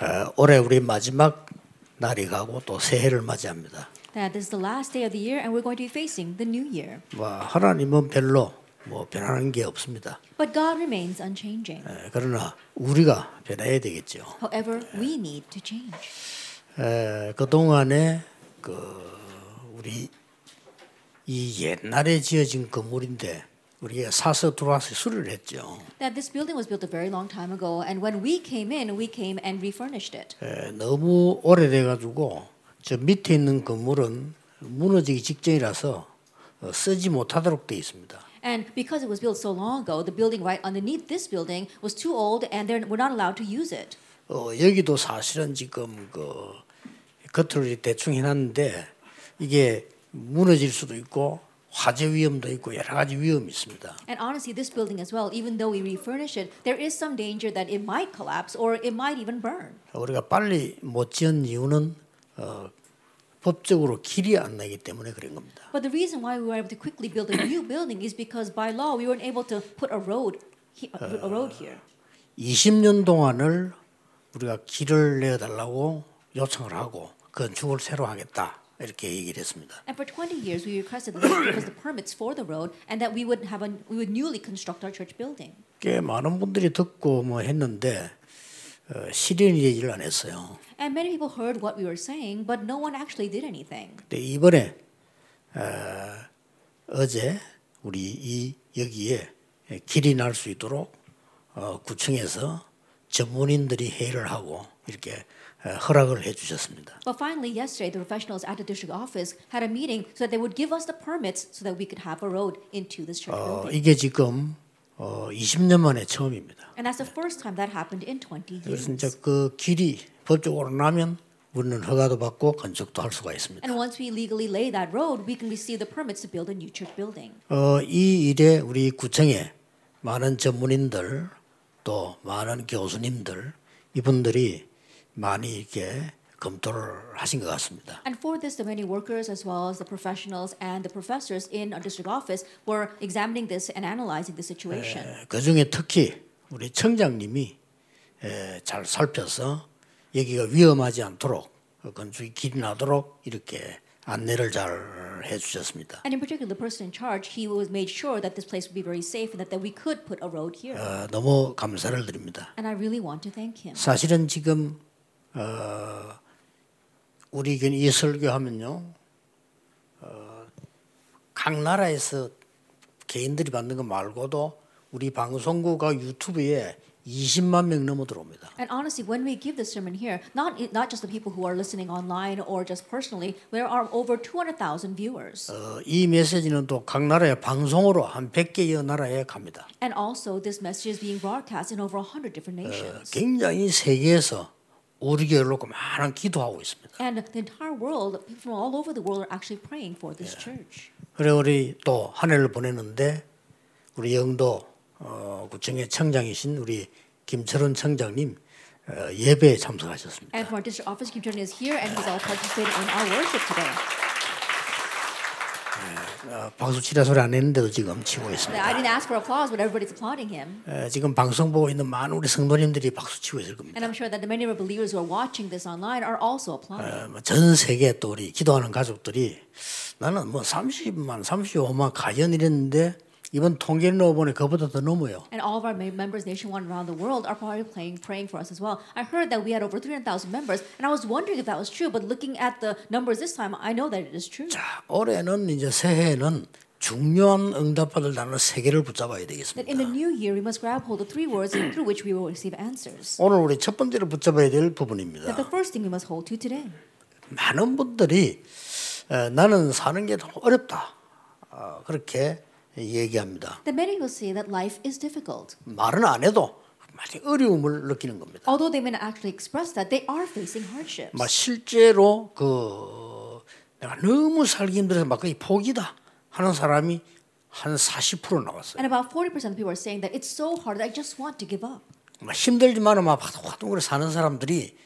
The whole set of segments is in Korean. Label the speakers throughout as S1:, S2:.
S1: 어, 올해 우리 마지막 날이 가고 또 새해를 맞이합니다.
S2: That is the last day of the year and we're going to be facing the new year.
S1: 뭐 하나님은 별로 뭐 변하는 게 없습니다.
S2: But God remains unchanging.
S1: 에, 그러나 우리가 변해야 되겠죠.
S2: However, we need to change.
S1: 에, 그 동안에 그 우리 이 옛날에 지어진 건물인데 우리가 사서 들어와서 수리를 했죠.
S2: That this building was built a very long time ago and when we came in, we came and refurnished it.
S1: 에, 너무 오래돼 가지고 저 밑에 있는 건물은 무너지기 직전이라서 어, 쓰지 못하도록 돼 있습니다.
S2: And because it was built so long ago, the building right underneath this building was too old and they're, we're not allowed to use it.
S1: 어, 여기도 사실은 지금 그 겉을 대충 해놨는데 이게 무너질 수도 있고 화재 위험도 있고 여러 가지 위험이 있습니다.
S2: And honestly, this building as well, even though we refurnish it, there is some danger that it might collapse or it might even burn.
S1: 우리가 빨리 못 지은 이유는 어, 법적으로 길이 안 나기 때문에 그런 겁니다.
S2: But the reason why we were able to quickly build a new building is because by law we weren't able to put a road, a road here.
S1: 20년 동안을 우리가 길을 내어달라고 요청을 하고 건축을 새로 하겠다 이렇게 얘기를 했습니다.
S2: And for 20 years, we requested give us the permits for the road and that we would have a, we would newly construct our church building.
S1: 꽤 많은 분들이 듣고 뭐 했는데 어, 실현이 되지를 않았어요.
S2: And many people heard what we were saying, but no one actually did anything.
S1: 근데 이번에 어, 어제 우리 이 여기에 길이 날 수 있도록 어, 구청에서 전문인들이 회의를 하고 이렇게 어, 허락을 해 주셨습니다.
S2: But finally, yesterday, the professionals at the district office had a meeting so that they would give us the permits so that we could have a road into this church
S1: 어,
S2: building.
S1: 이게 지금 어, 20년 만에 처음입니다.
S2: And that's the first time that happened in 20
S1: 그래서
S2: years.
S1: 이제 그 길이 법적으로 나면 우리는 허가도 받고 건축도 할 수가 있습니다.
S2: And once we legally lay that road, we can receive the permits to build a new church building.
S1: 어, 이 일에 우리 구청에 많은 전문인들 또 많은 교수님들 이분들이 많이 이렇게 검토를 하신 것 같습니다.
S2: And for this, the many workers, as well as the professionals and the professors in our district office, were examining this and analyzing the situation.
S1: 그 중에 특히 우리 청장님이 에, 잘 살펴서 여기가 위험하지 않도록 어, 건축이 나도록 이렇게 안내를 잘 해주셨습니다.
S2: And in particular, the person in charge, he was made sure that this place would be very safe and that, that we could put a road here.
S1: 어, 너무 감사를 드립니다.
S2: And I really want to thank him.
S1: 사실은 지금 어, 우리 교회 이 설교하면요, 어, 각 나라에서 개인들이 받는 거 말고도 우리 방송국과 유튜브에 20만 명 넘어 들어옵니다.
S2: And honestly, when we give this sermon here, not not just the people who are listening online or just personally, there are over 200,000 viewers.
S1: 어, 이 메시지는 또 각 나라의 방송으로 한 100개여 나라에 갑니다.
S2: And also, this message is being broadcast in over 100 different
S1: 어,
S2: nations.
S1: 굉장히 세계에서 우리 놓고 많은 기도하고 있습니다.
S2: And the entire world, people from all over the world, are actually praying for this church.
S1: 그래 우리 또 한 해를 보내는데 우리 영도 어, 구청의 청장이신 우리 김철원 청장님 어, 예배에 참석하셨습니다.
S2: And from our district office, Kim Jong is here, and he's all participating in our worship today.
S1: 어, 박수 치라 소리 안 했는데도 지금 치고
S2: I
S1: 있습니다.
S2: didn't ask for applause, but everybody's applauding him.
S1: 어, 지금 방송 보고 있는 많은 우리 성도님들이 박수 치고 있을 겁니다.
S2: And I'm sure that the many of our believers who are watching this online are also applauding.
S1: 어, 뭐전 세계 또 우리 기도하는 가족들이 나는 뭐 30만, 35만 가연 이랬는데 이번 통계 넣어보니 그보다 더 넘어요.
S2: And all of our mem- members nationwide around the world are probably playing, praying for us as well. I heard that we had over 300,000 members, and I was wondering if that was true. But looking at the numbers this time, I know that it is true.
S1: 자, 올해는 이제 새해는 중요한 응답받을 단어 세 개를 붙잡아야
S2: That
S1: 되겠습니다.
S2: in the new year, we must grab hold of three words through which we will receive answers.
S1: 오늘 우리 첫 번째로 붙잡아야 될
S2: That
S1: 부분입니다.
S2: the first thing we must hold to today.
S1: 많은 분들이 어, 나는 사는 게 어렵다. 어, 그렇게 얘기합니다.
S2: That many will say that life is difficult.
S1: 말은 안 해도 많이 어려움을 느끼는 겁니다.
S2: Although they may not actually express that, they are facing hardships.
S1: 막 실제로 그 내가 너무 살기 힘들어서 막 거의 포기다 하는 사람이 한 40% 나왔어요.
S2: And about 40% of people are saying that it's so hard that I just want to give up.
S1: 막 힘들지만은 막 화둥 화둥 사는 사람들이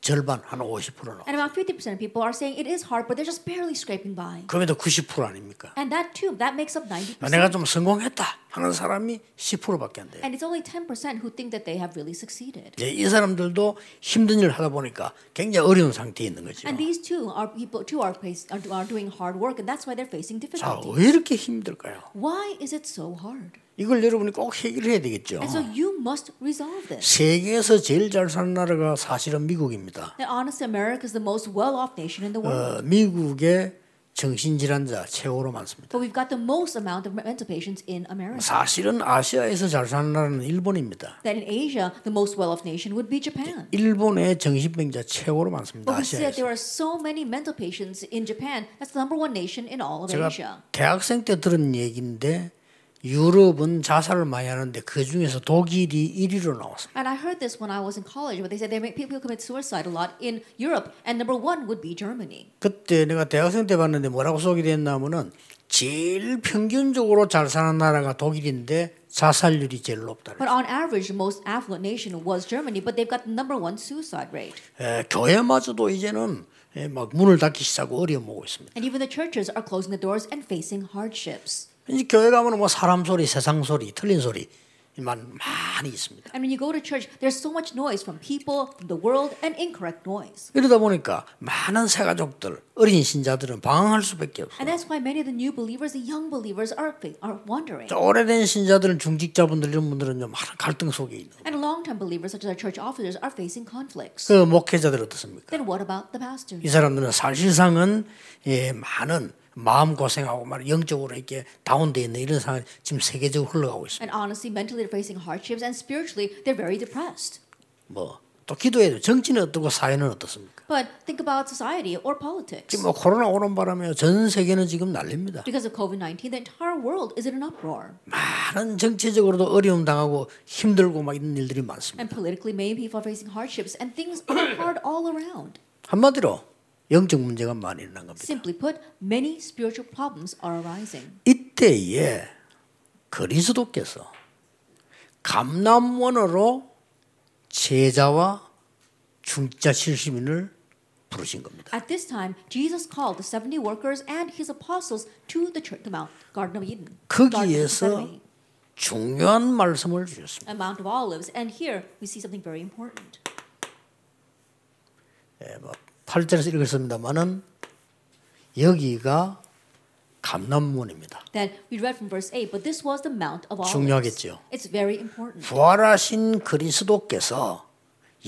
S1: 절반 한 50% 나와.
S2: And about 50% of people are saying it is hard, but they're just barely scraping by.
S1: 그럼에도 90% 아닙니까?
S2: And that too, that makes up 90%.
S1: 내가 좀 성공했다 하는 사람이 10%밖에 안 돼요.
S2: And it's only 10% who think that they have really succeeded.
S1: 이제 이 사람들도 힘든 일을 하다 보니까 굉장히 어려운 상태에 있는 거죠.
S2: And these two are people too are, face, are, doing hard work, and that's why they're facing
S1: 자,
S2: difficulty.
S1: 왜 이렇게 힘들까요?
S2: Why is it so hard?
S1: 이걸 여러분이 꼭 해결해야 되겠죠.
S2: And so you must resolve this.
S1: 세계에서 제일 잘 사는 나라가 사실은 미국입니다.
S2: Honestly, America is the most well-off nation in the world.
S1: 어, 미국의 정신질환자 최고로 많습니다.
S2: But we've got the most amount of mental patients in America.
S1: 사실은 아시아에서 잘 사는 나라는 일본입니다.
S2: That in Asia, the most well-off nation would be Japan.
S1: 일본의 정신병자 최고로 많습니다.
S2: But we see that
S1: 아시아에서.
S2: there are so many mental patients in Japan. That's the number one nation in all of
S1: 제가
S2: Asia.
S1: 대학생 때 들은 얘기인데 유럽은 자살을 많이 하는데 그 중에서 독일이 1위로 나왔습니다.
S2: And I heard this when I was in college, but they said they make people commit suicide a lot in Europe, and number one would be Germany.
S1: 그때 내가 대학생 때 봤는데 뭐라고 소개됐냐면은 제일 평균적으로 잘 사는 나라가 독일인데 자살률이 제일 높다.
S2: But on average, the most affluent nation was Germany, but they've got the number one suicide rate.
S1: 에, 교회마저도 이제는 에, 막 문을 닫기 시작하고 어려움 오고 있습니다.
S2: And even the churches are closing the doors and facing hardships.
S1: 이제 교회 가면 뭐 사람 소리, 세상 소리, 틀린 소리 만 많이 있습니다.
S2: And when you go to church, there's so much noise from people, from the world, and incorrect noise.
S1: 이러다 보니까 많은 새 가족들, 어린 신자들은 방황할 수밖에 없어요.
S2: And that's why many of the new believers, the young believers, are are wandering.
S1: 저 오래된 신자들은 중직자분들 이런 분들은 좀 많은 갈등 속에 있는.
S2: And long-time believers, such as our church officers, are facing conflicts.
S1: 그 목회자들 어떻습니까?
S2: Then what about the pastors?
S1: 이 사람들은 사실상은 예, 많은 마음 고생하고 말 영적으로 이렇게 다운돼 있는 이런 상황 지금 세계적으로 흘러가고 있습니다.
S2: And honestly, mentally they're facing hardships, and spiritually they're very depressed.
S1: 뭐 또 기도해야 돼. 정치는 어떻고 사회는 어떻습니까?
S2: But think about society or politics.
S1: 지금 뭐 코로나 오는 바람에 전 세계는 지금 난립니다.
S2: Because of COVID-19, the entire world is in an uproar.
S1: 많은 정치적으로도 어려움 당하고 힘들고 막 이런 일들이 많습니다.
S2: And politically, many people are facing hardships, and things are hard all around.
S1: 한마디로 영적 문제가 많이 일어난 겁니다.
S2: Simply put, many spiritual problems are arising.
S1: 이때에 그리스도께서 감남원으로 제자와 중자 70인을 부르신 겁니다.
S2: At this time, Jesus called the 70 workers and his apostles to the church, the Mount, Garden of Eden.
S1: 거기에서 중요한 말씀을 주셨습니다.
S2: and Mount of Olives. And here we see something very important.
S1: 예, 뭐 8절에서 읽었습니다만은 여기가 감남문입니다.
S2: That we read from verse 8, but this was the Mount of Olives.
S1: 중요하겠죠.
S2: It's very important.
S1: 부활하신 그리스도께서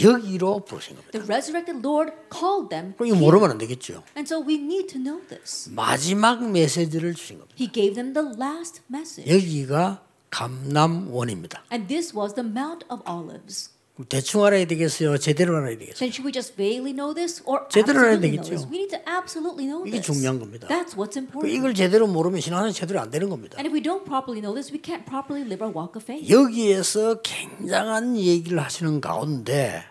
S1: 여기로 부르신 겁니다.
S2: The resurrected Lord called them.
S1: 그럼 이거. 모르면 안 되겠죠.
S2: And so we need to know this.
S1: 마지막 메시지를 주신 겁니다.
S2: He gave them the last message.
S1: 여기가 감남원입니다.
S2: And this was the Mount of Olives.
S1: 대충 알아야 되겠어요? 제대로 알아야 되겠어요?
S2: Then should we just vaguely know this or
S1: 제대로 알아야 되겠죠.
S2: this? We need to absolutely know
S1: 이게. 중요한 겁니다.
S2: That's what's
S1: 그
S2: important.
S1: 이걸 제대로 모르면 신앙은 제대로 안 되는 겁니다.
S2: And if we don't properly know this, we can't properly live our walk of faith.
S1: 여기에서 굉장한 얘기를 하시는 가운데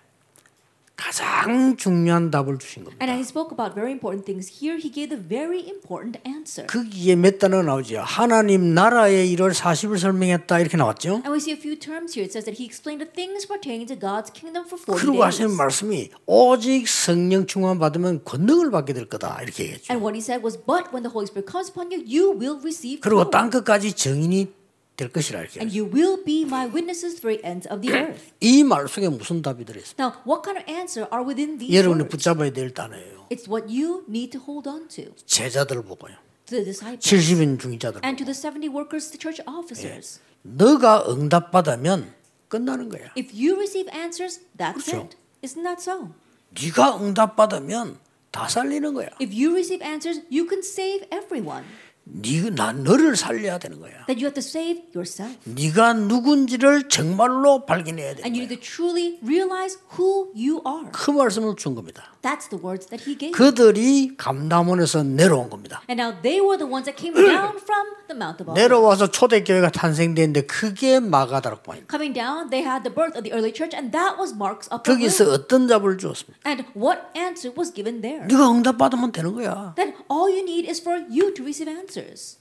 S1: 가장 중요한 답을 주신 겁니다.
S2: And he spoke about very important things here, he gave the very important answer.
S1: 거기에 몇 단어가 나오죠. 하나님 나라의 일을 40을 설명했다 이렇게 나왔죠.
S2: And we see a few terms here. It says that he explained the things pertaining to God's kingdom for 40
S1: 그리고 하시는
S2: days.
S1: 말씀이 오직 성령 충만 받으면 권능을 받게 될 거다 이렇게 얘기했죠.
S2: And what he said was, but when the Holy Spirit comes upon you, you will receive
S1: 그리고. 땅 끝까지 증인이 될 것이라 이렇게.
S2: And you will be my witnesses to the ends of the earth.
S1: 이말 속에 무슨 답이 들어있습니까?
S2: Now, what kind of answer are within these
S1: 여러분이
S2: words?
S1: 붙잡아야 될 단어예요.
S2: It's what you need to hold on to.
S1: 제자들 보고요.
S2: To the disciples.
S1: 70인 중자들
S2: and to the 70 workers, the church officers.
S1: 너가 응답받으면 끝나는 거야.
S2: If you receive answers, that's
S1: 그렇죠.
S2: it. Isn't that so?
S1: 네가 응답받으면 다 살리는 거야.
S2: If you receive answers, you can save everyone.
S1: 네가 나 너를 살려야 되는 거야.
S2: That you have to save yourself.
S1: 네가 누군지를 정말로 발견해야 되는
S2: And you need to truly realize who you are.
S1: 그 말씀을 준 겁니다.
S2: That's the words that he gave.
S1: 그들이 감담원에서 내려온 겁니다.
S2: And now they were the ones that came down from the Mount of Olives.
S1: 내려와서 초대 교회가 탄생되는데 그게 마가다락방입니다.
S2: Coming down, they had the birth of the early church, and that was Mark's upper
S1: 거기서
S2: room.
S1: 어떤 답을 주었습니까?
S2: And what answer was given there?
S1: 네가 응답 받으면 되는 거야.
S2: Then all you need is for you to receive answers.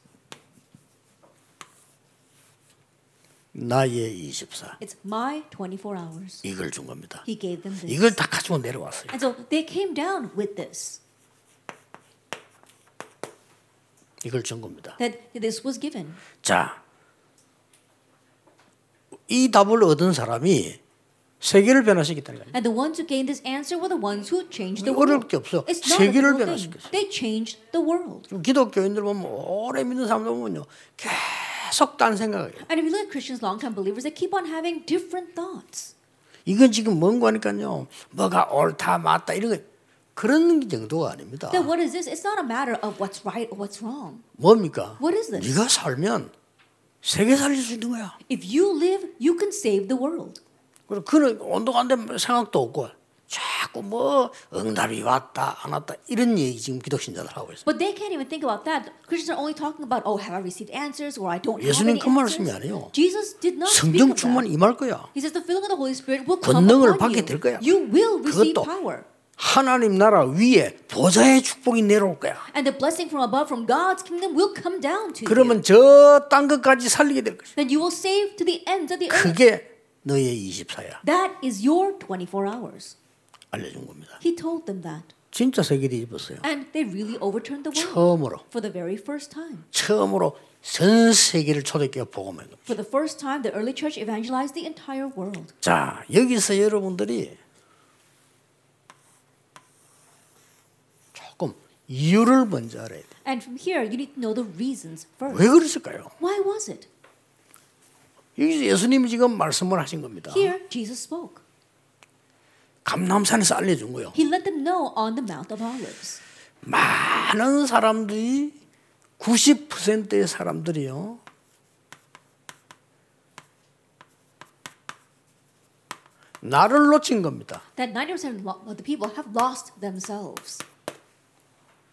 S1: 나의 24.
S2: It's my 24 hours.
S1: 이걸 준 겁니다.
S2: He gave them this.
S1: 이걸 다 가지고 내려왔어요.
S2: And so they came down with this,
S1: 이걸 준 겁니다.
S2: that this was given.
S1: 자, 이 답을 얻은 사람이 세계를 변화시켰다는 거예요.
S2: And the ones who gained this answer were the ones who changed the
S1: 어려울
S2: world.
S1: 게 없어. 세계를. 변화시켰어요.
S2: They changed the world.
S1: 기독교인들 보면 오래 믿는 사람들 보면요. 계속 딴 생각을 해요.
S2: And if you look at Christians, long-time believers, they keep on having different thoughts.
S1: 이건 지금 뭔가 하니까요. 뭐가 옳다 맞다 이런 거 그런 정도가 아닙니다.
S2: Then what is this? It's not a matter of what's right or what's wrong.
S1: 뭡니까?
S2: What is this?
S1: 네가 살면 세계 살릴 수 있는 거야.
S2: If you live, you can save the world.
S1: 그리고 그는 되면 생각도 없고 자꾸 뭐 응답이 왔다 안 왔다 이런 얘기 지금 기독 신자들 하고 있어요.
S2: But they can't even think about that. Christians are only talking about, oh, have I received answers or I don't have
S1: 예수님
S2: any
S1: 그 말씀이
S2: answers.
S1: 아니에요.
S2: Jesus did not
S1: 성령 충만. 임할 거야.
S2: He says the filling of the Holy Spirit will come
S1: 권능을
S2: upon
S1: 받게
S2: you.
S1: 될 거야.
S2: You will receive power.
S1: 하나님 나라 위에 보좌의 축복이 내려올 거야.
S2: And the blessing from above, from God's kingdom, will come down to you.
S1: 그러면 저딴 것까지 살리게 될 것이야.
S2: Then you will save to the ends of the earth.
S1: 그게 너의 24야.
S2: That is your 24 hours.
S1: 알려준 겁니다.
S2: He told them that.
S1: 진짜 세계 뒤집었어요.
S2: And they really overturned the world
S1: 처음으로
S2: for the very first time.
S1: 처음으로 전 세계를 초대교회 복음한 겁니다.
S2: For the first time, the early church evangelized the entire world.
S1: 자 여기서 여러분들이 조금 이유를 먼저 알아야 돼.
S2: And from here, you need to know the reasons first.
S1: 왜 그랬을까요?
S2: Why was it?
S1: 여기서 예수님이 지금 말씀을 하신 겁니다.
S2: Here, Jesus spoke.
S1: 감남산에서 알려준 거요.
S2: He let them know on the Mount of Olives.
S1: 많은 사람들이 90%의 사람들이요. 나를 놓친 겁니다.
S2: That 90% of the people have lost themselves.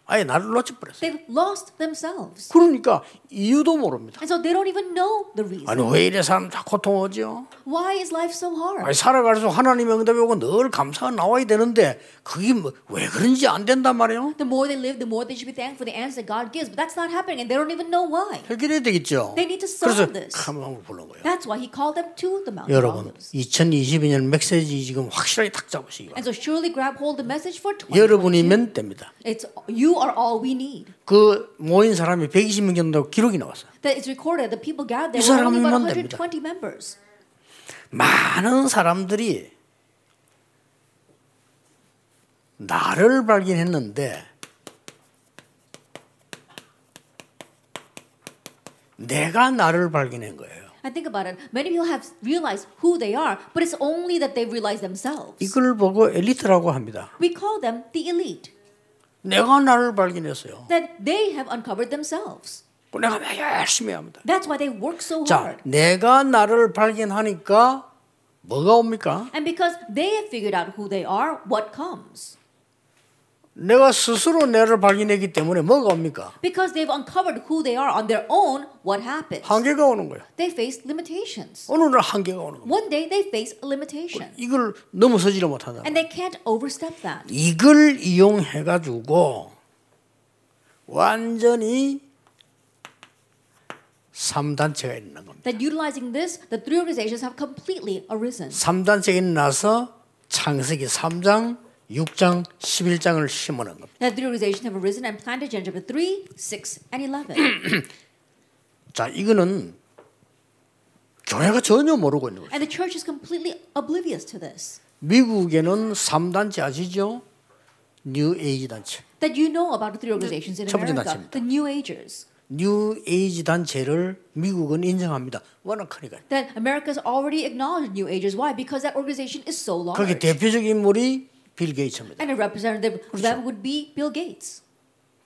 S1: 아예 나를 놓쳐버렸어요.
S2: They've lost themselves.
S1: 그러니까 이유도 모릅니다.
S2: And so they don't even know the reason.
S1: 아니 왜 이래 사람 다 고통하죠?
S2: Why is life so hard?
S1: 아니 살아갈수록 하나님의 응답이 오고 늘 감사가 나와야 되는데 그게 뭐, 왜 그런지 안 된단 말이에요?
S2: The more they live, the more they should be thankful for the answer God gives. But that's not happening, and they don't even know why.
S1: 해결해야 되겠죠.
S2: They need to solve this.
S1: 카멜을 부른 거예요.
S2: That's why He called them to the Mount of
S1: 여러분
S2: Olives.
S1: 2022년 메시지 지금 확실하게 탁 잡으시기 바랍니다.
S2: And so surely grab hold the message for 2022.
S1: 여러분이면 됩니다.
S2: It's you are all we need.
S1: 그 모인 사람이 120명 정도 기록이 나왔어요.
S2: That it's recorded. The people gathered. were only about
S1: 됩니다.
S2: 120 members.
S1: 많은 사람들이 나를 발견했는데 내가 나를 발견한 거예요.
S2: I think about it. Many people have realized who they are, but it's only that they've realized themselves.
S1: 이걸 보고 엘리트라고 합니다.
S2: We call them the elite.
S1: 내가 나를 발견했어요.
S2: That they have uncovered themselves.
S1: 내가 열심히 합니다.
S2: That's why they work so
S1: 자,
S2: hard.
S1: 내가 나를 발견하니까 뭐가 옵니까?
S2: And because they have figured out who they are, what comes?
S1: 내가 스스로 나를 발견했기 때문에 뭐가 옵니까?
S2: Because they've uncovered who they are on their own, what happens?
S1: 한계가 오는 거야.
S2: They face limitations.
S1: 어느 날 한계가 오는 거야.
S2: One day they face a limitation.
S1: 이걸 넘어서지를 못한다.
S2: And they can't overstep that.
S1: 이걸 이용해 가지고 완전히 3단체가 있는 겁니다.
S2: That utilizing this, the three organizations have completely arisen.
S1: 3단체가 일어나서 창세기 3장, 6장, 11장을 심어놓은 겁니다.
S2: That three organizations have arisen and planted chapter 3, 6, and 11.
S1: 자, 이거는 교회가 전혀 모르고 있는 거예요.
S2: and the church is completely oblivious to this.
S1: 미국에는 3단체 아시죠? 뉴 에이지 단체.
S2: That you know about the three organizations in America,
S1: 단체입니다.
S2: the New Agers.
S1: 뉴 에이지 단체를 미국은 인정합니다. 워낙 크니까.
S2: That America's already acknowledged New Agers. Why? Because that organization is so large.
S1: 거기 대표적인 인물이 빌 게이츠입니다.
S2: And a representative of them would be Bill Gates.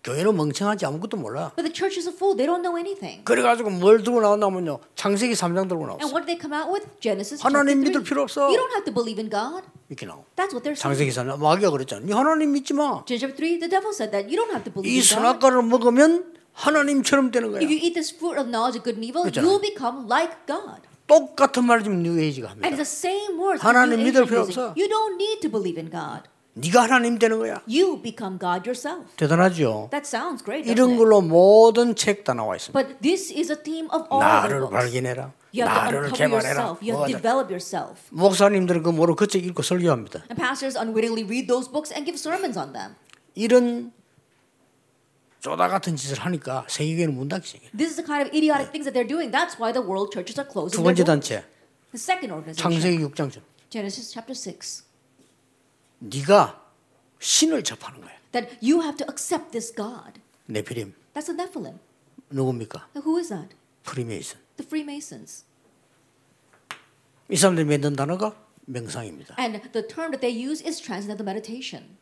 S1: 교회는 멍청하지 아무것도 몰라.
S2: But the church is a fool. They don't know anything.
S1: 그래 가지고 뭘 들고 나왔냐면요. 창세기 3장 들고
S2: And
S1: 나왔어.
S2: what did they come out with? Genesis
S1: 하나님
S2: 3.
S1: 믿을 필요 없어.
S2: You don't have to believe in God.
S1: 이렇게 나와.
S2: That's what they're saying.
S1: 창세기 3장 마귀가 그랬잖아. 니 하나님 믿지 마.
S2: Genesis chapter 3, the devil said that. You don't have to believe
S1: 이
S2: in God.
S1: 선악과를 먹으면 하나님처럼 되는 거야.
S2: If you eat this fruit of knowledge of good and evil,
S1: 그렇잖아.
S2: you'll become like God.
S1: 똑같은 말을 지금 뉴에이지가
S2: And
S1: 합니다.
S2: it's the same words.
S1: 하나님 믿을 필요. 없어.
S2: You don't need to believe in God.
S1: 네가 하나님 되는 거야.
S2: You become God yourself.
S1: 대단하죠.
S2: That sounds great.
S1: 이런? 걸로 모든 책 다 나와 있습니다.
S2: But this is a theme of all the
S1: 나를
S2: books.
S1: 발견해라.
S2: You have to
S1: 나를
S2: uncover
S1: 개발해라.
S2: yourself. You have to develop yourself.
S1: 목사님들은 그 뭐로 그책 읽고 설교합니다.
S2: And pastors unwittingly read those books and give sermons on them.
S1: 이런 쪼다 같은 짓을 하니까 세계교회는 문 닫기 시작해요.
S2: This is the kind of idiotic things that they're doing. That's why the world churches are closing
S1: 두 번째. 단체
S2: The second organization,
S1: 창세기 6장 전
S2: Genesis chapter 6,
S1: 네가 신을 접하는 거야.
S2: that you have to accept this God.
S1: 네피림
S2: That's the Nephilim.
S1: 누굽니까?
S2: Who is that?
S1: 프리메이슨.
S2: The Freemasons.
S1: 이 사람들이 만든 단어가 명상입니다.
S2: And the term that they use is transcendental meditation.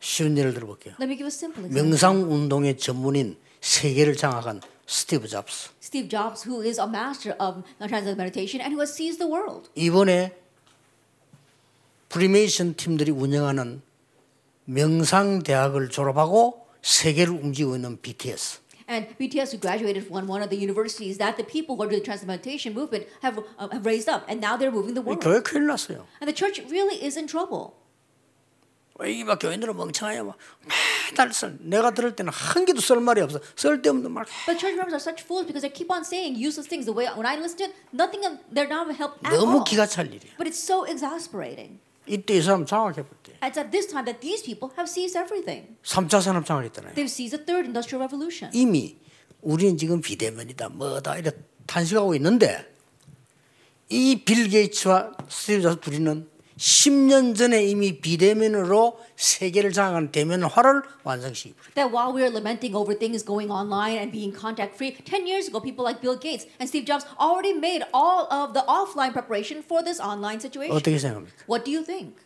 S1: 쉬운 예를 들어볼게요.
S2: Let me give a simple example.
S1: 명상 운동의 전문인 세계를 장악한 스티브 잡스.
S2: Steve Jobs, who is a master of transcendental meditation and who has seized the world.
S1: 이번에 프리메이션 팀들이 운영하는 명상 대학을 졸업하고 세계를 움직이고 있는 BTS.
S2: And BTS, who graduated from one of the universities that the people who are doing the meditation movement have, uh, have raised up, and now they're moving the
S1: 이
S2: world.
S1: 교회 큰일 났어요.
S2: And the church really is in trouble.
S1: 이막 교인들은 멍청해요. 막 맨날 썰. 내가 들을 때는 한 개도 쓸 말이 없어. 쓸데없는 말.
S2: But church members are such fools because they keep on saying useless things. The way when I listen to it, nothing they're not help at
S1: 너무
S2: all.
S1: 기가 찰 일이야.
S2: But it's so exasperating.
S1: 이때 이 사람 장악해 볼 때.
S2: It's at this time that these people have seized everything.
S1: 3차 산업 장악했잖아요.
S2: They've seized the third industrial revolution.
S1: 이미 우리는 지금 비대면이다 뭐다 이래 탄식하고 있는데 이 빌 게이츠와 스티브 잡스 둘이는 10년 전에 이미 비대면으로 세계를 장악하는 대면 화를 완성시키고
S2: That while we are lamenting over things going online and being contact free, 10 years ago, people like Bill Gates and Steve Jobs already made all of the offline preparation for this online situation.
S1: 어떻게 생각합니까?
S2: What do you think?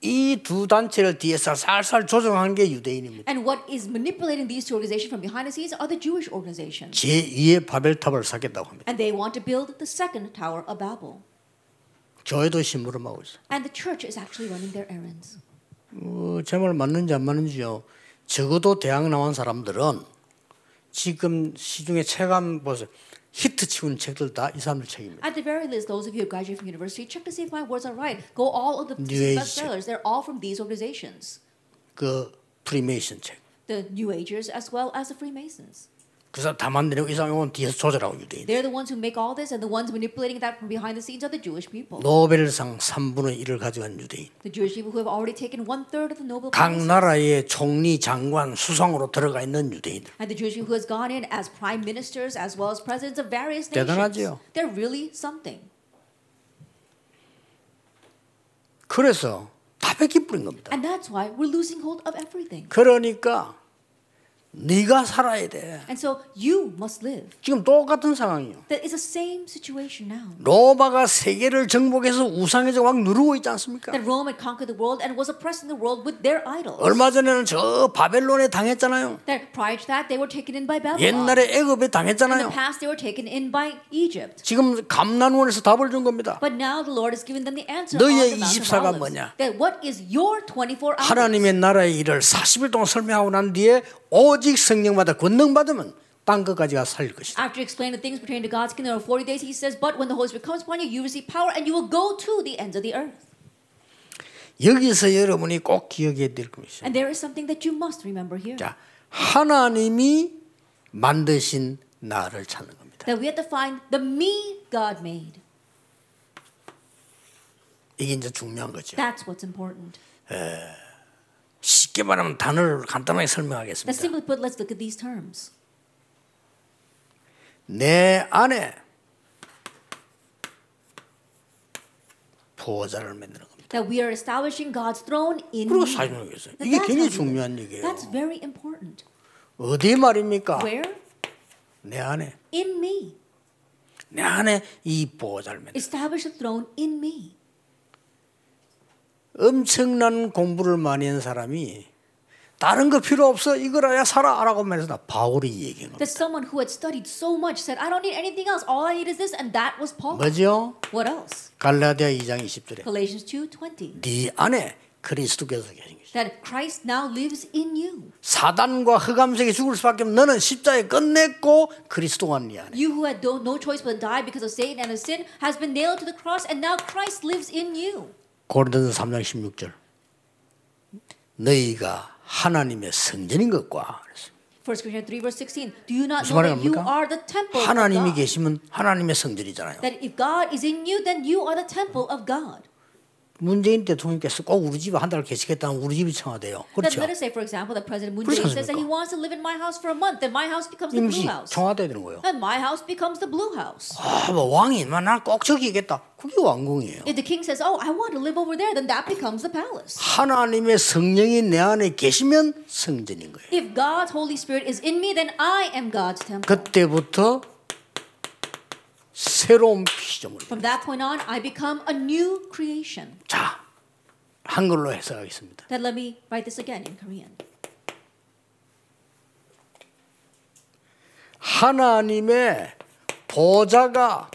S1: 이두 단체를 뒤에서 살살 조정한 게 유대인입니다.
S2: And what is manipulating these two organizations from behind the scenes are the Jewish organizations.
S1: 제2의 바벨탑을 쌓겠다고 합니다.
S2: And they want to build the second Tower of Babel.
S1: 교회도 심부름하고 있어요.
S2: And the church is actually running their errands.
S1: 어, 제말 맞는지 안 맞는지요. 적어도 대학 나온 사람들은 지금 시중에 체감 보세요. 히트 치는 책들 다 이 사람들 책입니다.
S2: At the very least, those of you who graduate from university, check to see if my words are right. Go all of the bestsellers. They're all from these organizations.
S1: 그 프리메이션 책.
S2: The New Agers as well as the Freemasons.
S1: 그 사람 다 만드는 이 사람이 오면 뒤에서 조절하고 유대인.
S2: They're the ones who make all this, and the ones manipulating that from behind the scenes are the Jewish people.
S1: 노벨상 3분의 1을 가져간 유대인.
S2: The Jewish people who have already taken one third of the Nobel
S1: 각
S2: Prizes.
S1: 나라의 총리, 장관, 수상으로 들어가 있는 유대인들.
S2: And the Jewish people who has gone in as prime ministers as well as presidents of various nations.
S1: 대단하지요.
S2: They're really something.
S1: 그래서 다 뺏기 뿌린 겁니다.
S2: And that's why we're losing hold of everything.
S1: 그러니까 네가 살아야 돼.
S2: And so you must live.
S1: 지금 똑같은 상황이요.
S2: That is the same situation now.
S1: 로마가 세계를 정복해서 우상에서 막 누르고 있지 않습니까?
S2: That Rome had conquered the world and was oppressing the world with their idols.
S1: 얼마 전에는 저 바벨론에 당했잖아요.
S2: That prior to that, they were taken in by Babylon.
S1: 옛날에 애굽에
S2: In the
S1: 당했잖아요.
S2: past, they were taken in by Egypt.
S1: 지금 감난원에서 답을 준 겁니다.
S2: But now the Lord has given them the answer
S1: 너희의
S2: on the Mount of
S1: 24가
S2: Olives.
S1: 뭐냐?
S2: That what is your 24 hours?
S1: 하나님의 나라의 일을 40일 동안 설명하고 난 뒤에 오직 성령받아 권능 받으면 땅 끝까지 가 살릴 것이다.
S2: After explaining the things pertaining to God's kingdom in 40 days, he says, But when the Holy Spirit comes upon you, you receive power and you will go to the ends of the earth.
S1: 여기서 여러분이 꼭 기억해야 될 것이
S2: And there is something that you must remember here.
S1: 자, 하나님이 만드신 나를 찾는 겁니다.
S2: That we have to find the me God made.
S1: 이게 이제 중요한 거죠.
S2: That's what's important.
S1: 쉽게 말하면 단어를 간단하게 설명하겠습니다.
S2: simply put, let's look at these terms.
S1: 내 안에 보호자를 만드는 겁니다.
S2: That we are establishing God's throne in
S1: 그리고. 사용하겠어요.
S2: That
S1: 이게
S2: that's
S1: 굉장히 중요한. 얘기예요.
S2: That's very important.
S1: 어디 말입니까?
S2: Where?
S1: 내 안에
S2: In me.
S1: 내 안에 이 보호자를 만드.
S2: Establish a throne in me.
S1: 엄청난 공부를 많이 한 사람이 다른 거 필요 없어 이거라야 살아라고 말해서 나 바울이 얘기한 겁니다.
S2: That someone who had studied so much said, I don't need anything else. All I need is this. And that was Paul.
S1: 뭐죠?
S2: What else?
S1: 갈라디아 2장 20절에
S2: Galatians 2.20.
S1: 네 안에 그리스도께서 계신 것이다.
S2: That Christ now lives in you.
S1: 사단과 흑암색이 죽을 수밖에 없는 너는 십자에 끝냈고 그리스도가 네 안에.
S2: You who had no, choice but to die because of Satan and his sin has been nailed to the cross and now Christ lives in you.
S1: 고린도서 3장 16절. 너희가 하나님의 성전인 것과 그랬어요.
S2: 1 Corinthians 3 verse 16. Do you not know that you are the temple of
S1: 하나님이? 계시면 하나님의 성전이잖아요.
S2: That if God is in you, then you are the temple of God.
S1: 문재인 대통령께서 꼭 우리 집에 한 달 계시겠다면 우리 집이 청와대요. 그렇죠?
S2: let us say, for example, that President Moon
S1: 그렇지
S2: Jae says that he wants to live in my house for a month, then my house becomes the
S1: 임시
S2: blue house.
S1: 청와대 되는 거예요.
S2: And my house becomes the blue house.
S1: 아, 뭐 왕이 난꼭 저기겠다. 그게 왕궁이에요.
S2: If the king says, oh, I want to live over there, then that becomes the palace.
S1: 하나님의 성령이 내 안에 계시면 성전인 거예요.
S2: If God's Holy Spirit is in me, then I am God's temple.
S1: 그때부터 새로운 피조물.
S2: From that point on, I become a new creation.
S1: 자, 한글로 해석하겠습니다.
S2: Then let me write this again in Korean.
S1: 하나님의 보좌가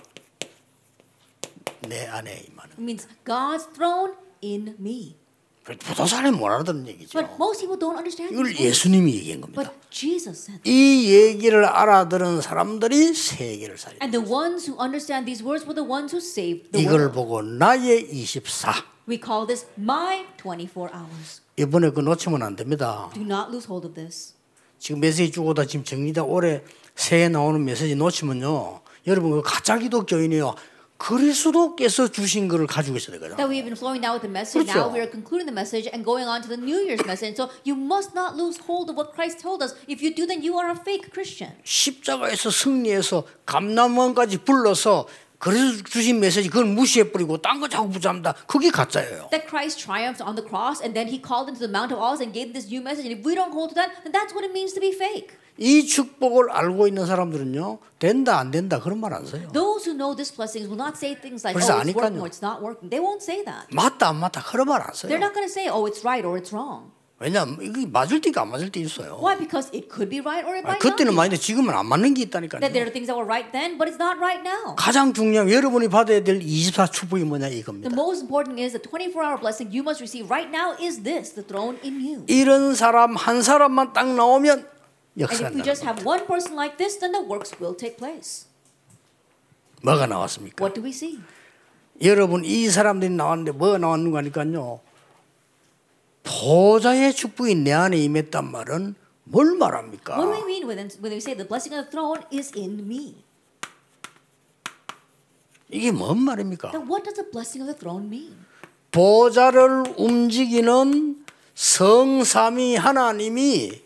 S1: 내 안에 임하는.
S2: It means God's throne in me.
S1: 부도산에 못 알아듣는 얘기죠.
S2: But most people don't understand
S1: 이걸. 예수님이 얘기한 겁니다.
S2: But Jesus said.
S1: 이 얘기를 알아들은 사람들이 세계를 살려.
S2: And the ones who understand these words were the ones who saved the
S1: 이걸
S2: world.
S1: 보고 나의 24.
S2: We call this my 24 hours.
S1: 이번에 그 놓치면 안 됩니다.
S2: Do not lose hold of this.
S1: 지금 메시지 주고다 지금 정리다 올해 새해 나오는 메시지 놓치면요. 여러분 그 가짜 기독교인이요. 그리스도께서 주신 것을 가지고 있어야 되거든.
S2: That we've been flowing now with the message.
S1: 그렇죠.
S2: Now we are concluding the message and going on to the New Year's message. So you must not lose hold of what Christ told us. If you do, then you are a fake Christian.
S1: 십자가에서 승리해서 감남원까지 불러서 그래서 주신 메시지 그걸 무시해 버리고 딴거 자꾸 붙잡는다. 그게 가짜예요.
S2: That Christ triumphed on the cross and then he called into the Mount of Olives and gave this new message. And if we don't hold to that, then that's what it means to be fake.
S1: 이 축복을 알고 있는 사람들은요. 된다 안 된다 그런 말 안 써요.
S2: Those who know this blessings will not say things like, oh, it's working or it's not working. They won't say that.
S1: 맞다 안 맞다 그런 말 안 써요.
S2: They're not going to say, oh, it's right or it's wrong.
S1: 왜냐면 이게 맞을 때가 안 맞을 때 있어요.
S2: Why? Because it could be right or it
S1: 아,
S2: might.
S1: 그때는 맞는데 지금은 안 맞는 게
S2: That there
S1: 있다니까요.
S2: are things that were right then, but it's not right now.
S1: 가장 중요한 여러분이 받아야 될24 축복이 뭐냐 이겁니다.
S2: The most important is the 24-hour blessing you must receive right now is this, the throne in you.
S1: 이런 사람 한 사람만 딱 나오면 역사가
S2: if we just have one person like this, then the works will take place.
S1: 뭐가 나왔습니까?
S2: What do we see?
S1: 여러분 이 사람들이 나왔는데 뭐가 나왔는가 하니까요. 보좌의 축복이 내 안에 임했단 말은 뭘 말합니까?
S2: What do we mean when, when we say the blessing of the throne is in me?
S1: 이게 뭔 말입니까?
S2: Then what does the blessing of the throne mean?
S1: 보좌를 움직이는 성삼위 하나님이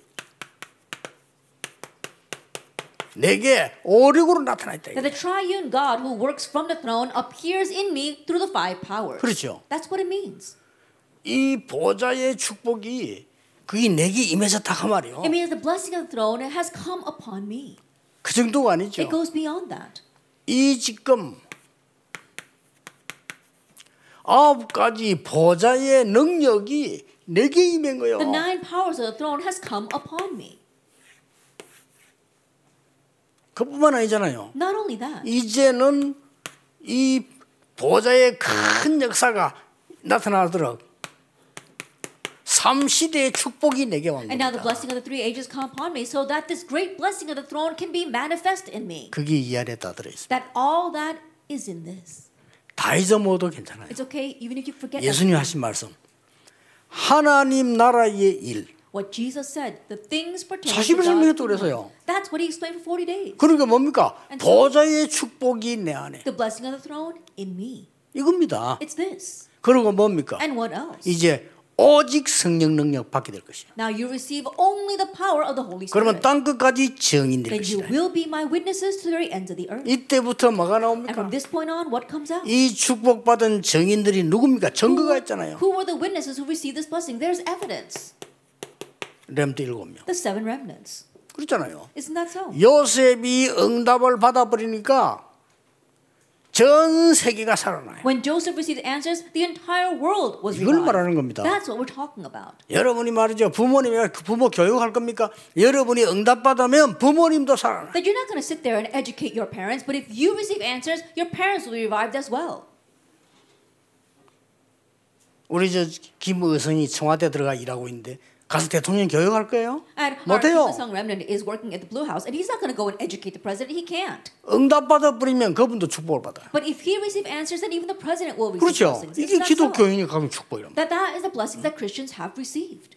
S1: 내게 오력으로 나타나 있다.
S2: That the triune God who works from the throne appears in me through the five powers.
S1: 그렇죠.
S2: That's what it means.
S1: 이 보좌의 축복이 그게 내게 임해졌다 그 말이요.
S2: It means the blessing of the throne has come upon me.
S1: 그 정도가 아니죠.
S2: It goes beyond that.
S1: 이 지금 아홉 가지 보좌의 능력이 내게 임한 거예요.
S2: The nine powers of the throne has come upon me.
S1: 그뿐만 아니잖아요.
S2: Not only that,
S1: 이제는 이 보좌의 큰 역사가 나타나도록 삼시대의 축복이 내게 온
S2: and now the blessing of the three ages come upon me, so that this great blessing of the throne can be manifest in me.
S1: 그게 이 안에 다 들어 있습니다.
S2: That all that is in this.
S1: 다 잊어먹어도 괜찮아요.
S2: It's okay even if you forget
S1: 예수님. 하신 말씀. 하나님 나라의 일.
S2: What Jesus said. The things pertaining
S1: 40일
S2: to
S1: 설명했다
S2: God's
S1: 그래서요.
S2: That's what he explained for 40 days.
S1: 그러니까 뭡니까?
S2: And so-
S1: 보좌의 축복이 내 안에.
S2: The blessing of the throne in me.
S1: 이겁니다.
S2: It's this.
S1: 그리고 뭡니까?
S2: And what else?
S1: 이제 오직 성령 능력 받게 될 것이야.
S2: Now you receive only the power of the Holy
S1: 그러면
S2: Spirit.
S1: 땅 끝까지 증인 될
S2: Then you
S1: 것이다.
S2: will be my witnesses to the very ends of the earth.
S1: 이때부터 뭐가
S2: And
S1: 나옵니까?
S2: from this point on, what comes out?
S1: 이 축복받은 증인들이 누굽니까? 증거가 있잖아요.
S2: Who were the witnesses who received this blessing? There's evidence.
S1: 렘트 일곱 명.
S2: The seven remnants.
S1: 그렇잖아요.
S2: Isn't that so?
S1: 요셉이 응답을 받아버리니까 전 세계가 살아나요.
S2: When Joseph received answers, the entire world was
S1: 이걸
S2: revived.
S1: 말하는 겁니다.
S2: That's what we're talking about.
S1: 여러분이 말이죠. 부모님이 부모 교육할 겁니까? 여러분이 응답 받으면 부모님도 살아나.
S2: That you're not going to sit there and educate your parents, but if you receive answers, your parents will be revived as well.
S1: 우리 저 김 의성이 청와대 들어가 일하고 있는데 가서 대통령 교육할 거예요? 못해요.
S2: Kim Sung Remnant is working at the Blue House, and he's not going to go and educate the president. He can't.
S1: 응답받아 버리면 그분도 축복을 받아요.
S2: But if he receives answers, then even the president will receive
S1: 그렇죠.
S2: blessings.
S1: 이게? 기독교인이 가면 축복이랍니다.
S2: That that is the blessings that Christians have received.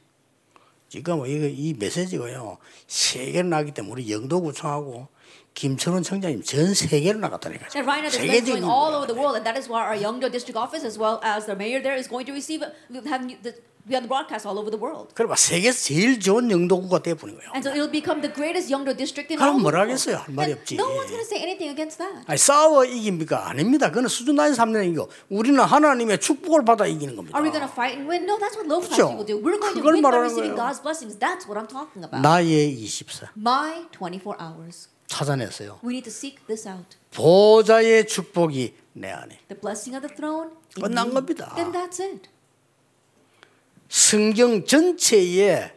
S1: 지금 이거 이 메시지가요 세계로 나기 때문에 우리 영도 구청하고 김철원 청장님 전 세계로 나갔다니까.
S2: Now, this is going all over the world, and that is why our Yeongdo district office, as well as the mayor there, is going to receive, have the, be on the broadcast all over the world.
S1: 그러면 세계에서 제일 좋은 영도구가 돼버린 거예요.
S2: And so it'll become the greatest Yeongdo district in all
S1: 그럼 뭐라
S2: world.
S1: 하겠어요? 할 말이 없지.
S2: no one's going to say anything against that.
S1: 아니 싸워 이깁니까? 아닙니다. 그는 수준 낮은 삼년이고 우리는 하나님의 축복을 받아 이기는 겁니다.
S2: Are we going to fight and win? No, that's what low class
S1: 그렇죠.
S2: people do. We're going to win by receiving
S1: 거예요.
S2: God's blessings. That's what I'm talking about.
S1: 나의 24
S2: My 24 hours.
S1: 찾아냈어요.
S2: We need to seek this out.
S1: 보좌의 축복이 내 안에.
S2: The blessing of the throne.
S1: 끝난. 겁니다.
S2: Then that's it.
S1: 성경 전체에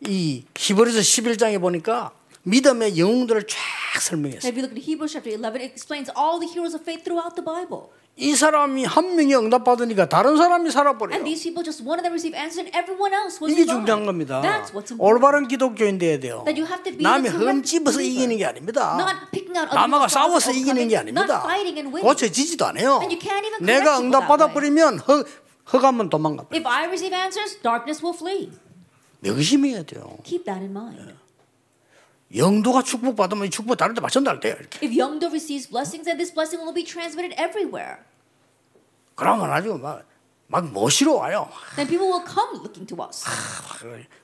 S1: 이 히브리서 11장에 보니까 믿음의 영웅들을 쫙 설명했어요.
S2: If you look at Hebrews chapter 11, it explains all the heroes of faith throughout the Bible.
S1: 이 사람이 한 명이 응답받으니까 다른 사람이 살아버려요.
S2: And these people, just one of them received answers, and everyone else was
S1: 이게. 중요한 겁니다.
S2: That's what's important.
S1: 올바른 기독교인 돼야 돼요.
S2: That you have to be
S1: 남이 흠집어서. 이기는 게 아닙니다.
S2: Not picking out other
S1: 남하가
S2: people's
S1: 싸워서 이기는 게 아닙니다.
S2: Not fighting and winning.
S1: 고쳐지지도 않아요.
S2: And you can't even correct
S1: 내가 응답. 받아 버리면 도망가.
S2: If I receive answers, darkness will flee.
S1: 명심해야 돼요.
S2: Keep that in mind.
S1: 영도가 축복받으면 이 축복 다른 데 맞춘다 돼요. 이렇게.
S2: If Youngdo receives blessings, then this blessing will be transmitted everywhere.
S1: 그러면 아주 막, 막 멋이로 와요.
S2: Then people will come looking to us.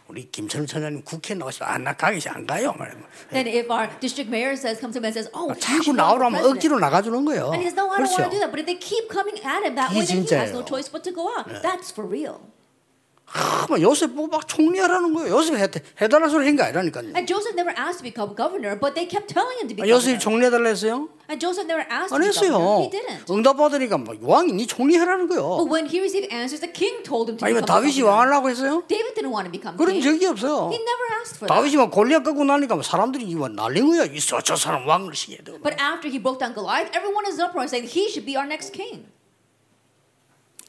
S1: 우리 김철우 천장님 국회 나가시면 아, 나 가기 안 가요. 말이야.
S2: Then if our district mayor says, comes to him and says, oh,
S1: 자꾸 나오라면. 억지로 나가주는 거예요.
S2: And he says, no, I don't want to do
S1: 그렇죠.
S2: that. But if they keep coming at him that way, then he has no choice but to go out. That's for real.
S1: 아, 막 요셉 보고 막 총리하라는 거예요. 요셉 해, 해달라는 소리 한게 아니라니까요.
S2: And Joseph never asked to become governor, but they kept telling him to
S1: 아,
S2: become
S1: 요셉이
S2: governor.
S1: 총리해달라 했어요?
S2: And Joseph never asked
S1: 안. 했어요.
S2: He didn't.
S1: 응답 받으니까 막 왕이 니 총리해라는
S2: But
S1: 거예요.
S2: when he received answers, the king told him to
S1: 아니면 다윗이. 왕하려고 했어요?
S2: David didn't want to become
S1: 그런
S2: king.
S1: 적이 없어요.
S2: He never asked for.
S1: 다윗이 막 골리앗 꺾고 나니까 막 사람들이 이거 난린 거야. 있어 저 사람 왕을 시켜야 돼.
S2: But after he broke down Goliath, everyone is uproar saying he should be our next king.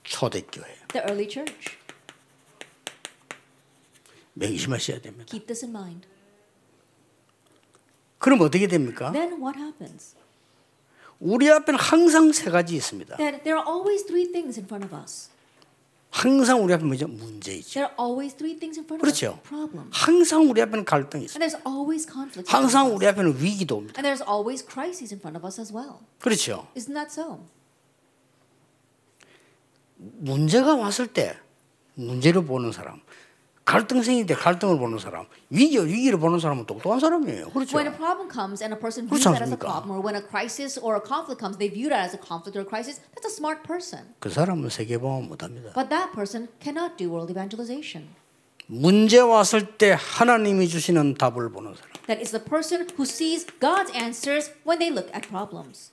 S1: 초대교회
S2: The early church.
S1: 명심하셔야 됩니다.
S2: Keep this in mind.
S1: 그럼 어떻게 됩니까?
S2: Then what happens?
S1: 우리 앞에는 항상 세 가지 있습니다.
S2: That there are always three things in front of us.
S1: 항상 우리 앞에 뭐죠? 문제 있죠.
S2: There are always three things in front of
S1: 그렇죠.
S2: us. Problems.
S1: 항상 우리 앞에는 갈등이 있어요.
S2: And there's always conflict.
S1: 항상
S2: of
S1: 우리. 앞에는 위기도 옵니다.
S2: And there's always crises in front of us as well.
S1: 그렇죠.
S2: Isn't that so?
S1: 문제가 왔을 때 문제를 보는 사람, 갈등생일 때 갈등을 보는 사람, 위기 위기를 보는 사람은 똑똑한 사람이에요. 그렇죠.
S2: When a problem comes and a person views that as a problem, or when a crisis or a conflict comes, they view that as a conflict or a crisis, that's a smart person.
S1: 그 사람은 세계봉합 못합니다.
S2: But that person cannot do world evangelization.
S1: 문제 왔을 때 하나님이 주시는 답을 보는 사람.
S2: That is the person who sees God's answers when they look at problems.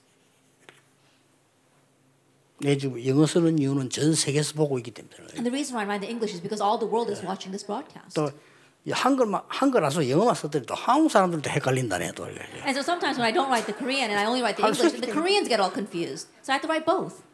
S1: 내 지금 영어 쓰는 이유는 전 세계에서 보고 있기 때문에.
S2: And the reason why I mind the English is because all the world is watching this broadcast.
S1: 또 이 한글만 한글라서 영어만 썼더니 또 한국 사람들도 헷갈린다네 또. 이게.
S2: And so sometimes when I don't write the Korean and I only write the
S1: I'm
S2: English,
S1: so
S2: the
S1: kidding.
S2: Koreans get all confused. So I have to write both.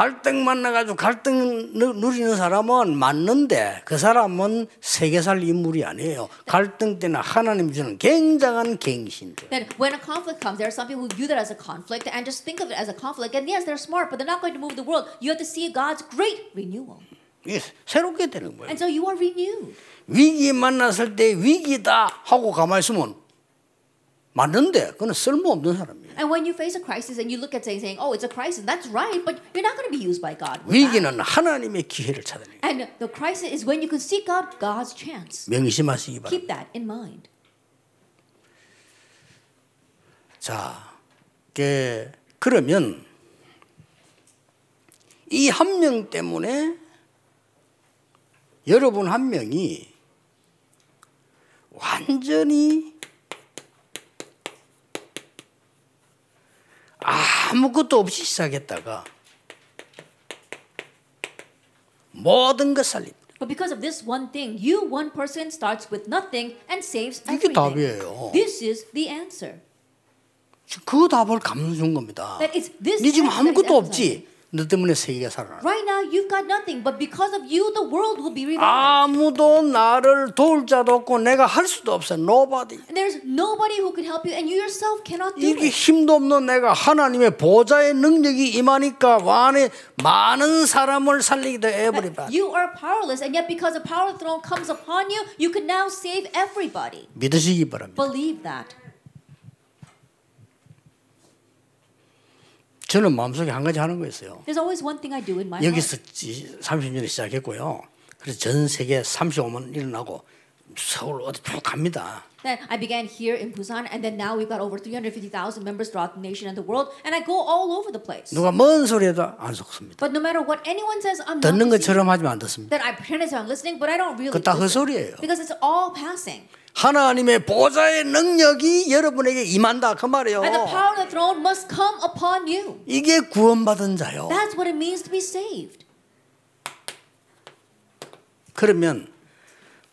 S1: 갈등 만나가지고 갈등 누- 누리는 사람은 맞는데 그 사람은 세계 살 인물이 아니에요. 갈등 때는 하나님 주는 굉장한 갱신들.
S2: That when a conflict comes, there are some people who view that as a conflict and just think of it as a conflict. And yes, they're smart, but they're not going to move the world. You have to see God's great renewal.
S1: 이게 새롭게 되는 거예요.
S2: And so you are renewed.
S1: 위기 만났을 때 위기다 하고 가만히 있으면 맞는데 그건 쓸모없는 사람이에요.
S2: And when you face a crisis and you look at saying, saying, oh, it's a crisis, that's right, but you're not going to be used by God.
S1: 위기는 하나님의 기회를 찾아내는 거예요.
S2: And the crisis is when you can seek out God's chance.
S1: 명심하시기 바랍니다.
S2: Keep that in mind.
S1: 자, 그, 그러면 이 한 명 때문에 여러분 한 명이 완전히 아무것도 없이 시작했다가 모든 것 살립니다.
S2: But because of this one thing, you, one person, starts with nothing and saves
S1: 이게
S2: everything.
S1: 답이에요.
S2: This is the answer.
S1: 그 답을 감준 겁니다.
S2: That it's this
S1: 네 지금 아무것도. 없지. 너 때문에 세계가 살아나.
S2: Right now, you've got nothing, but because of you, the world will be revived.
S1: 아무도 나를 도울 자도 없고 내가 할 수도 없어. Nobody.
S2: There's nobody who can help you, and you yourself cannot do
S1: 이게
S2: it.
S1: 힘도 없는 내가 하나님의 보좌의 능력이 임하니까 완에 많은 사람을 살리기도 everybody.
S2: You are powerless, and yet because the power of the throne comes upon you, you can now save everybody.
S1: 믿으시기 바랍니다.
S2: Believe that.
S1: 저는 마음속에 한 가지 하는 거 있어요.
S2: There's always one thing I do in my.
S1: 여기서 30년에 시작했고요. 그래서 전 세계 35만 일어나고 서울 어디 쭉 갑니다.
S2: Then I began here in Busan, and then now we've got over 350,000 members throughout the nation and the world, and I go all over the place.
S1: 누가 뭔 소리해도 안 속습니다.
S2: But no matter what anyone says, I'm not
S1: 듣는
S2: deceived.
S1: 것처럼 하지만 안 듣습니다.
S2: That I pretend as I'm listening, but I don't really
S1: 그다. 헛소리예요.
S2: Because it's all passing.
S1: 하나님의 보좌의 능력이 여러분에게 임한다 그 말이에요.
S2: And the power of the throne must come upon you.
S1: 이게 구원받은 자요.
S2: That's what it means to be saved.
S1: 그러면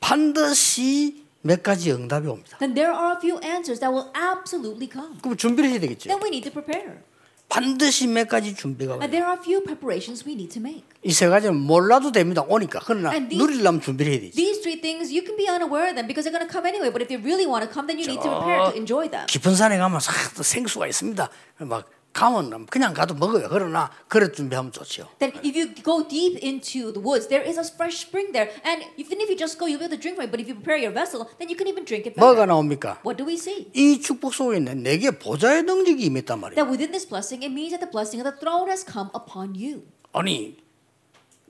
S1: 반드시 몇 가지 응답이 옵니다.
S2: Then there are a few answers that will absolutely come.
S1: 그럼 준비를 해야 되겠죠.
S2: Then we need to prepare.
S1: 반드시 몇 가지 준비가 와요.
S2: There are a few preparations we need to make.
S1: 이세 가지는 몰라도 됩니다. 오니까. 그러나
S2: these-
S1: 누리려면 준비를 해야 되지.
S2: These three things, you can be unaware of them because they're going to come anyway. But if you really want to come, then you need to prepare to enjoy them.
S1: 깊은 산에 가면 싹 생수가 있습니다. 막 가면 그냥 가도 먹어요. 그러나 그릇 준비하면 좋죠.
S2: Then if you go deep into the woods, there is a fresh spring there. And even if you just go, you'll be able to drink from it. But if you prepare your vessel, then you can even drink it
S1: 뭐가
S2: better.
S1: 나옵니까?
S2: What do we see?
S1: 이 축복 속에 있는 내게 보좌의 능력이 임했단 말이에요.
S2: That within this blessing, it means that the blessing of the throne has come upon you.
S1: 아니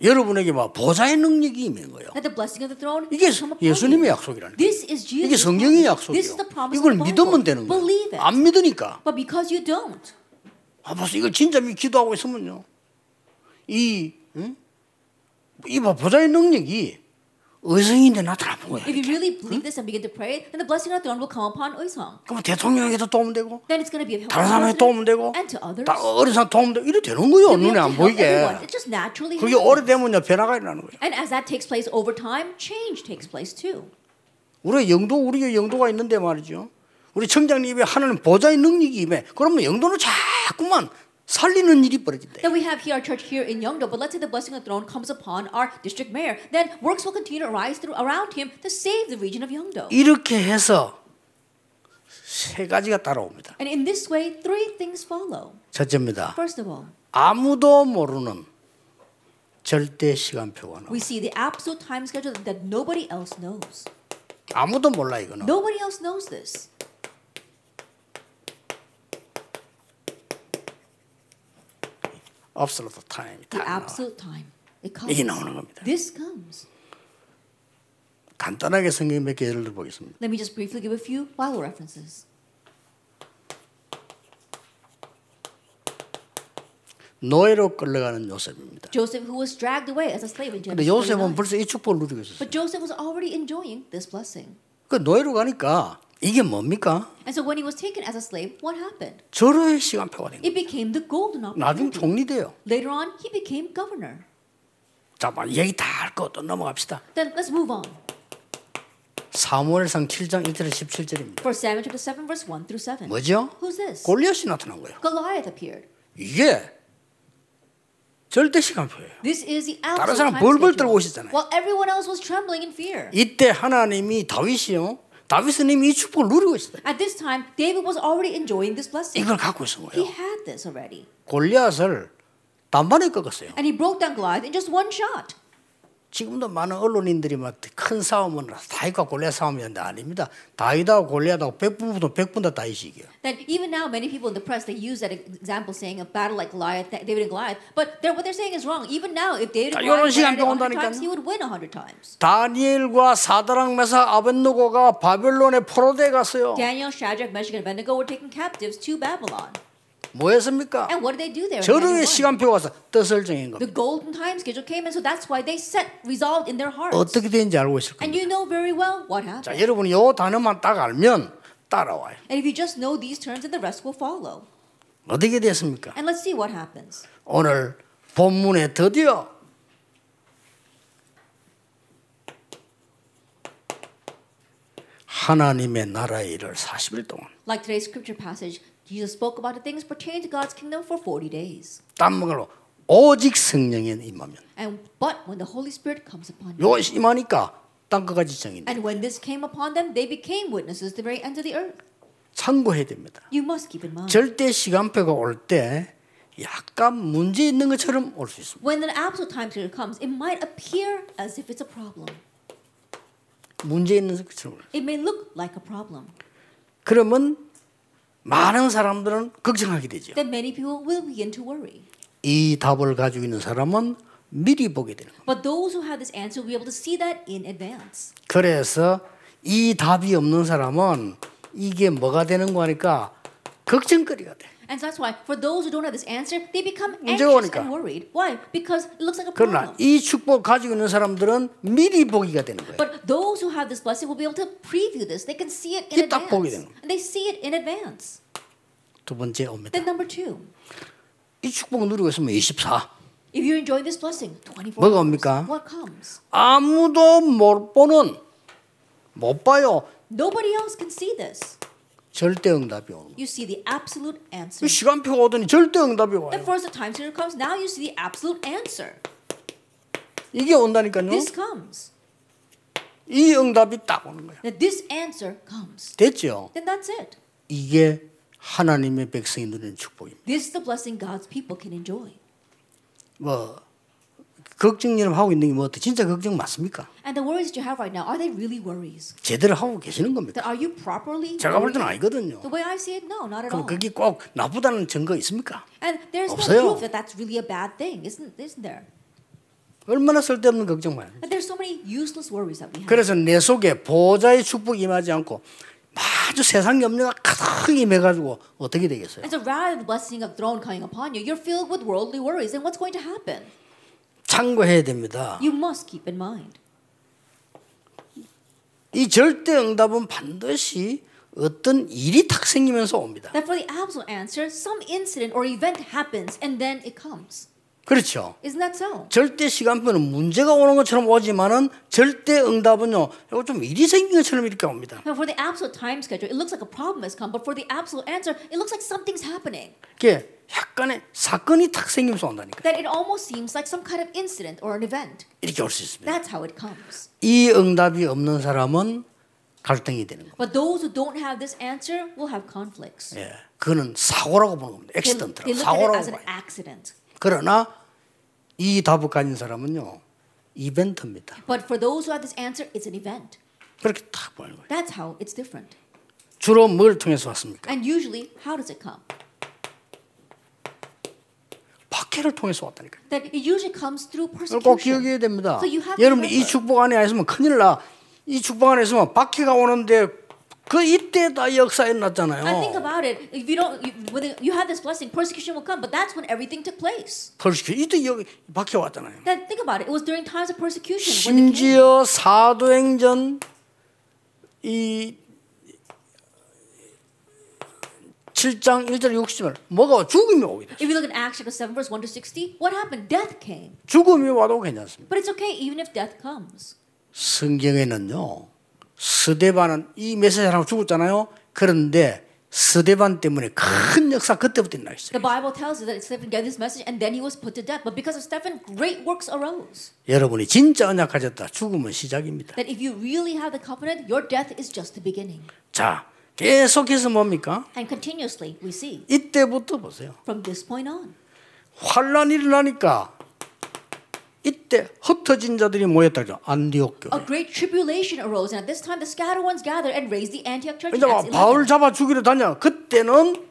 S1: 여러분에게 막 보좌의 능력이 임한 거예요.
S2: That the blessing of the throne
S1: 이게
S2: has come upon
S1: 예수님의
S2: you.
S1: 약속이라는 거예요.
S2: This is Jesus.
S1: 이게 성경의
S2: This
S1: 약속이에요.
S2: is the promise
S1: 이걸 믿으면. 되는 거예요.
S2: Believe it.
S1: 안 믿으니까.
S2: But because you don't,
S1: 아, 벌써 이걸 진짜 믿 기도하고 있으면요. 이, 응? 이 봐, 보좌의 능력이 의성인데 나타나는 거예요.
S2: if you really believe this and begin to pray, then the blessing of the throne will come upon Uisong.
S1: 그럼 대통령에게도 도움 되고,
S2: Then it's going to be of help
S1: 다른
S2: the
S1: 도움 되고,
S2: and to others.
S1: 다 어린 사람 도움 되고, 이래 되는
S2: be
S1: 눈에 안 보이게.
S2: It just naturally
S1: 그게. 오래되면요, 변화가 일어나는 거예요.
S2: And as that takes place over time, change takes place too.
S1: 우리 영도, 우리가 영도가 있는데 말이죠. 우리 청장님 입에 하나님 보좌의 능력이 임해. 그러면 영도는 자꾸만 살리는 일이 벌어진다.
S2: Then we have here our church here in Yeongdo, but let's say the blessing of the throne comes upon our district mayor. Then works will continue to rise through around him to save the region of Yeongdo.
S1: 이렇게 해서 세 가지가 따라옵니다.
S2: And in this way, three things follow.
S1: 첫째입니다.
S2: First of all,
S1: 아무도 모르는 절대 시간표가 나와.
S2: we see the absolute time schedule that nobody else knows.
S1: 아무도 몰라 이거는.
S2: Nobody else knows this.
S1: Absolute time.
S2: The absolute time. It comes.
S1: 이게 나오는 겁니다.
S2: This comes.
S1: 간단하게 성경 몇개 예를 들어 보겠습니다.
S2: Let me just briefly give a few Bible references.
S1: 노예로 끌려가는 요셉입니다.
S2: Joseph, who was dragged away as a slave in
S1: 근데
S2: Genesis
S1: 요셉은
S2: 49.
S1: 벌써 이 축복을 누리고 있었어요.
S2: But Joseph was already enjoying this blessing.
S1: 그 노예로 가니까 이게 뭡니까?
S2: And so when he was taken as a slave, what happened?
S1: 절호의 시간표가 된 거예요.
S2: It became the golden
S1: 나중
S2: opportunity.
S1: 총리 돼요.
S2: Later on, he became governor.
S1: 자, 막 얘기 다 할 거 또 넘어갑시다.
S2: Then let's move on.
S1: 사무엘상 7장 1절 17절입니다.
S2: For Samuel chapter 7, verse 1 through 7.
S1: 뭐죠?
S2: Who's this?
S1: 골리앗이 나타난 거예요.
S2: Goliath appeared.
S1: 이게 절대 시간표예요.
S2: This is the
S1: 다른 사람 벌벌. 떨고 있었잖아요.
S2: While everyone else was trembling in fear.
S1: 이때 하나님이 다윗이요. 다윗은 이미 이 축복을 누리고 있어요.
S2: At this time, David was already enjoying this blessing.
S1: 이걸 갖고 있은
S2: He
S1: 거예요.
S2: had this already.
S1: 골리앗을 단번에 꺾었어요.
S2: And he broke down Goliath in just one shot.
S1: 지금도 많은 언론인들이 막 큰 싸움은 다윗과 골리앗 싸움이었는데 아닙니다. 다윗하고 골리앗하고 백분보다 백분 다 다윗이 이겨요.
S2: That even now, many people in the press they use that example, saying a battle like Goliath, David and Goliath. But they're, what they're saying is wrong. Even now, if David
S1: 자,
S2: and Goliath it 100
S1: 온다니까요.
S2: times, he would win 100 times.
S1: 다니엘과 사드랑 메사 아벤노고가 바벨론에 포로돼 갔어요.
S2: Daniel, Shadrach, Meshach, and Abednego were taken captives to Babylon.
S1: 뭐 했습니까?
S2: And what did they do there? in
S1: 절호의
S2: Daniel 1?
S1: 시간표가 와서 뜻을 정한 겁니다.
S2: The golden time schedule came, and so that's why they set resolved in their hearts.
S1: 어떻게 되는지 알고 있을
S2: And
S1: 겁니다.
S2: you know very well what
S1: 자. 여러분이 요 단어만 딱 알면 따라와요.
S2: And if you just know these terms, then the rest will follow.
S1: 어떻게 됐습니까?
S2: And let's see what happens.
S1: 오늘 본문에 드디어 하나님의 나라의 일을 40일 동안
S2: Like today's scripture passage, Jesus spoke about the things pertaining to God's kingdom for 40 days.
S1: 땀 먹으러 오직 성령이 임하면
S2: And but when the Holy Spirit comes upon you,
S1: 요 임하니까 땅 끝까지 정인데
S2: and when this came upon them, they became witnesses to the very ends of the earth.
S1: 참고해야 됩니다.
S2: You must keep in mind.
S1: 절대 시간표가 올 때 약간 문제 있는 것처럼 올 수 있습니다.
S2: When an absolute time period comes, it might appear as if it's a problem.
S1: 문제 있는 것처럼.
S2: It may look like a problem.
S1: 그러면 많은 사람들은 걱정하게 되죠.
S2: Then many people will begin to worry.
S1: 이 답을 가지고 있는 사람은 미리 보게 되는 거예요.
S2: But those who have this answer will be able to see that in advance.
S1: 그래서 이 답이 없는 사람은 이게 뭐가 되는 거니까 걱정거리가 돼.
S2: And so that's why, for those who don't have this answer, they become
S1: 문제가
S2: anxious
S1: 오니까.
S2: and worried. Why? Because it looks like a
S1: 그러나
S2: problem.
S1: 이 축복 가지고 있는 사람들은 미리 보기가 되는 거예요.
S2: But those who have this blessing will be able to preview this. They can see it in
S1: 이게 딱 보게
S2: advance.
S1: 되는
S2: And they see it in advance.
S1: 두 번째 옵니다.
S2: Then number two,
S1: 이 축복을 누리고 있으면 24.
S2: if you're enjoying this blessing, 24
S1: 뭐가
S2: hours,
S1: 옵니까?
S2: what comes?
S1: 아무도 못 보는 못 봐요.
S2: Nobody else can see this.
S1: 절대 응답이 오는.
S2: You see the absolute answer.
S1: 그 시간표가 오더니 절대 응답이 와요.
S2: Then first the time period comes, now you see the absolute answer.
S1: 이게 온다니까요.
S2: This comes.
S1: 이 응답이 딱 오는 거예요.
S2: That this answer comes.
S1: 됐죠?
S2: Then that's it.
S1: 이게 하나님의 백성이 누리는 축복입니다.
S2: This is the blessing God's people can enjoy.
S1: 뭐 걱정 여러분 하고 있는 게 뭐 진짜 걱정 맞습니까?
S2: And the worries that you have right now, are they really worries?
S1: 제대로 하고 계시는 겁니까?
S2: That are you properly?
S1: 제가 볼 때는? 아니거든요.
S2: The way I see it, no, not at
S1: 그럼
S2: all.
S1: 그게 꼭 나쁘다는 증거 있습니까?
S2: And there's no
S1: 없어요.
S2: proof that that's really a bad thing, isn't isn't there?
S1: 얼마나 쓸데없는 걱정 많아요.
S2: But there's so many useless worries that we have.
S1: 그래서 내 속에 보좌의 축복이 임하지 않고 아주 세상 염려가 가득 임해가지고 어떻게 되겠어요?
S2: And so rather the blessing of throne coming upon you, you're filled with worldly worries. And what's going to happen?
S1: 참고해야 됩니다.
S2: You must keep in mind.
S1: 이 절대 응답은 반드시 어떤 일이 탁 생기면서 옵니다.
S2: That for the absolute answer, some incident or event happens and then it comes.
S1: 그렇죠.
S2: Isn't that so?
S1: 절대 시간표는 문제가 오는 것처럼 오지만은 절대 응답은요. 이거 좀 일이 생긴 것처럼 이렇게 옵니다.
S2: Now, for the absolute time schedule, it looks like a problem has come, but for the absolute answer, it looks like something's happening.
S1: 이게 약간의 사건이 탁 생기면서 온다니까.
S2: That it almost seems like some kind of incident or an event.
S1: 이렇게 올 수 있습니다.
S2: That's how it comes.
S1: 이 응답이 없는 사람은 갈등이 되는 거예요.
S2: But those who don't have this answer will have conflicts.
S1: 예, 그거는 사고라고 보는 겁니다.
S2: It
S1: 사고라고
S2: as an
S1: 봐요. 그러나 이 답을 가진 사람은요 이벤트입니다.
S2: But for those who have this answer, it's an event.
S1: 그렇게 딱 보는 거예요.
S2: That's how it's different.
S1: 주로 뭘 통해서 왔습니까?
S2: And usually, how does it come?
S1: 박해를 통해서 왔다니까요.
S2: That it usually comes through
S1: 그걸 꼭
S2: persecution.
S1: 기억해야 됩니다.
S2: So you have to
S1: 여러분 이. 축복 안에 안 있으면 큰일 나. 이 축복 안에 있으면 박해가 오는데 그 이때 다 역사
S2: And think about it. If you don't, you, you have this blessing, persecution will come. But that's when everything took place.
S1: 펄시켜 이때 여기 박해 왔잖아요.
S2: Then think about it. It was during times of persecution.
S1: 심지어 사도행전 이 7장 1절 60절 뭐가 죽음이 오게 돼.
S2: If you look at Acts chapter 7, verse 1 to 60, what happened? Death came.
S1: 죽음이 와도 괜찮습니다.
S2: But it's okay even if death comes.
S1: 성경에는요. 스데반은 이 메시지랑 죽었잖아요. 그런데 스데반 때문에 큰 역사 그때부터 일어나 있어요.
S2: The Bible tells us that Stephen gave this message and then he was put to death. But because of Stephen, great works arose.
S1: 여러분이 진짜 언약하셨다. 죽음은 시작입니다.
S2: That if you really have the covenant, your death is just the beginning.
S1: 자, 계속해서 뭡니까?
S2: And continuously, we see
S1: 이때부터 보세요.
S2: from this point on.
S1: 환란이 일어나니까 이때 흩어진 자들이 모였다죠. 안디옥 교회.
S2: A great tribulation arose, and at this time the scattered ones gathered and raised the Antioch church.
S1: 막 바울
S2: 11.
S1: 잡아 죽이러 다녀. 그때는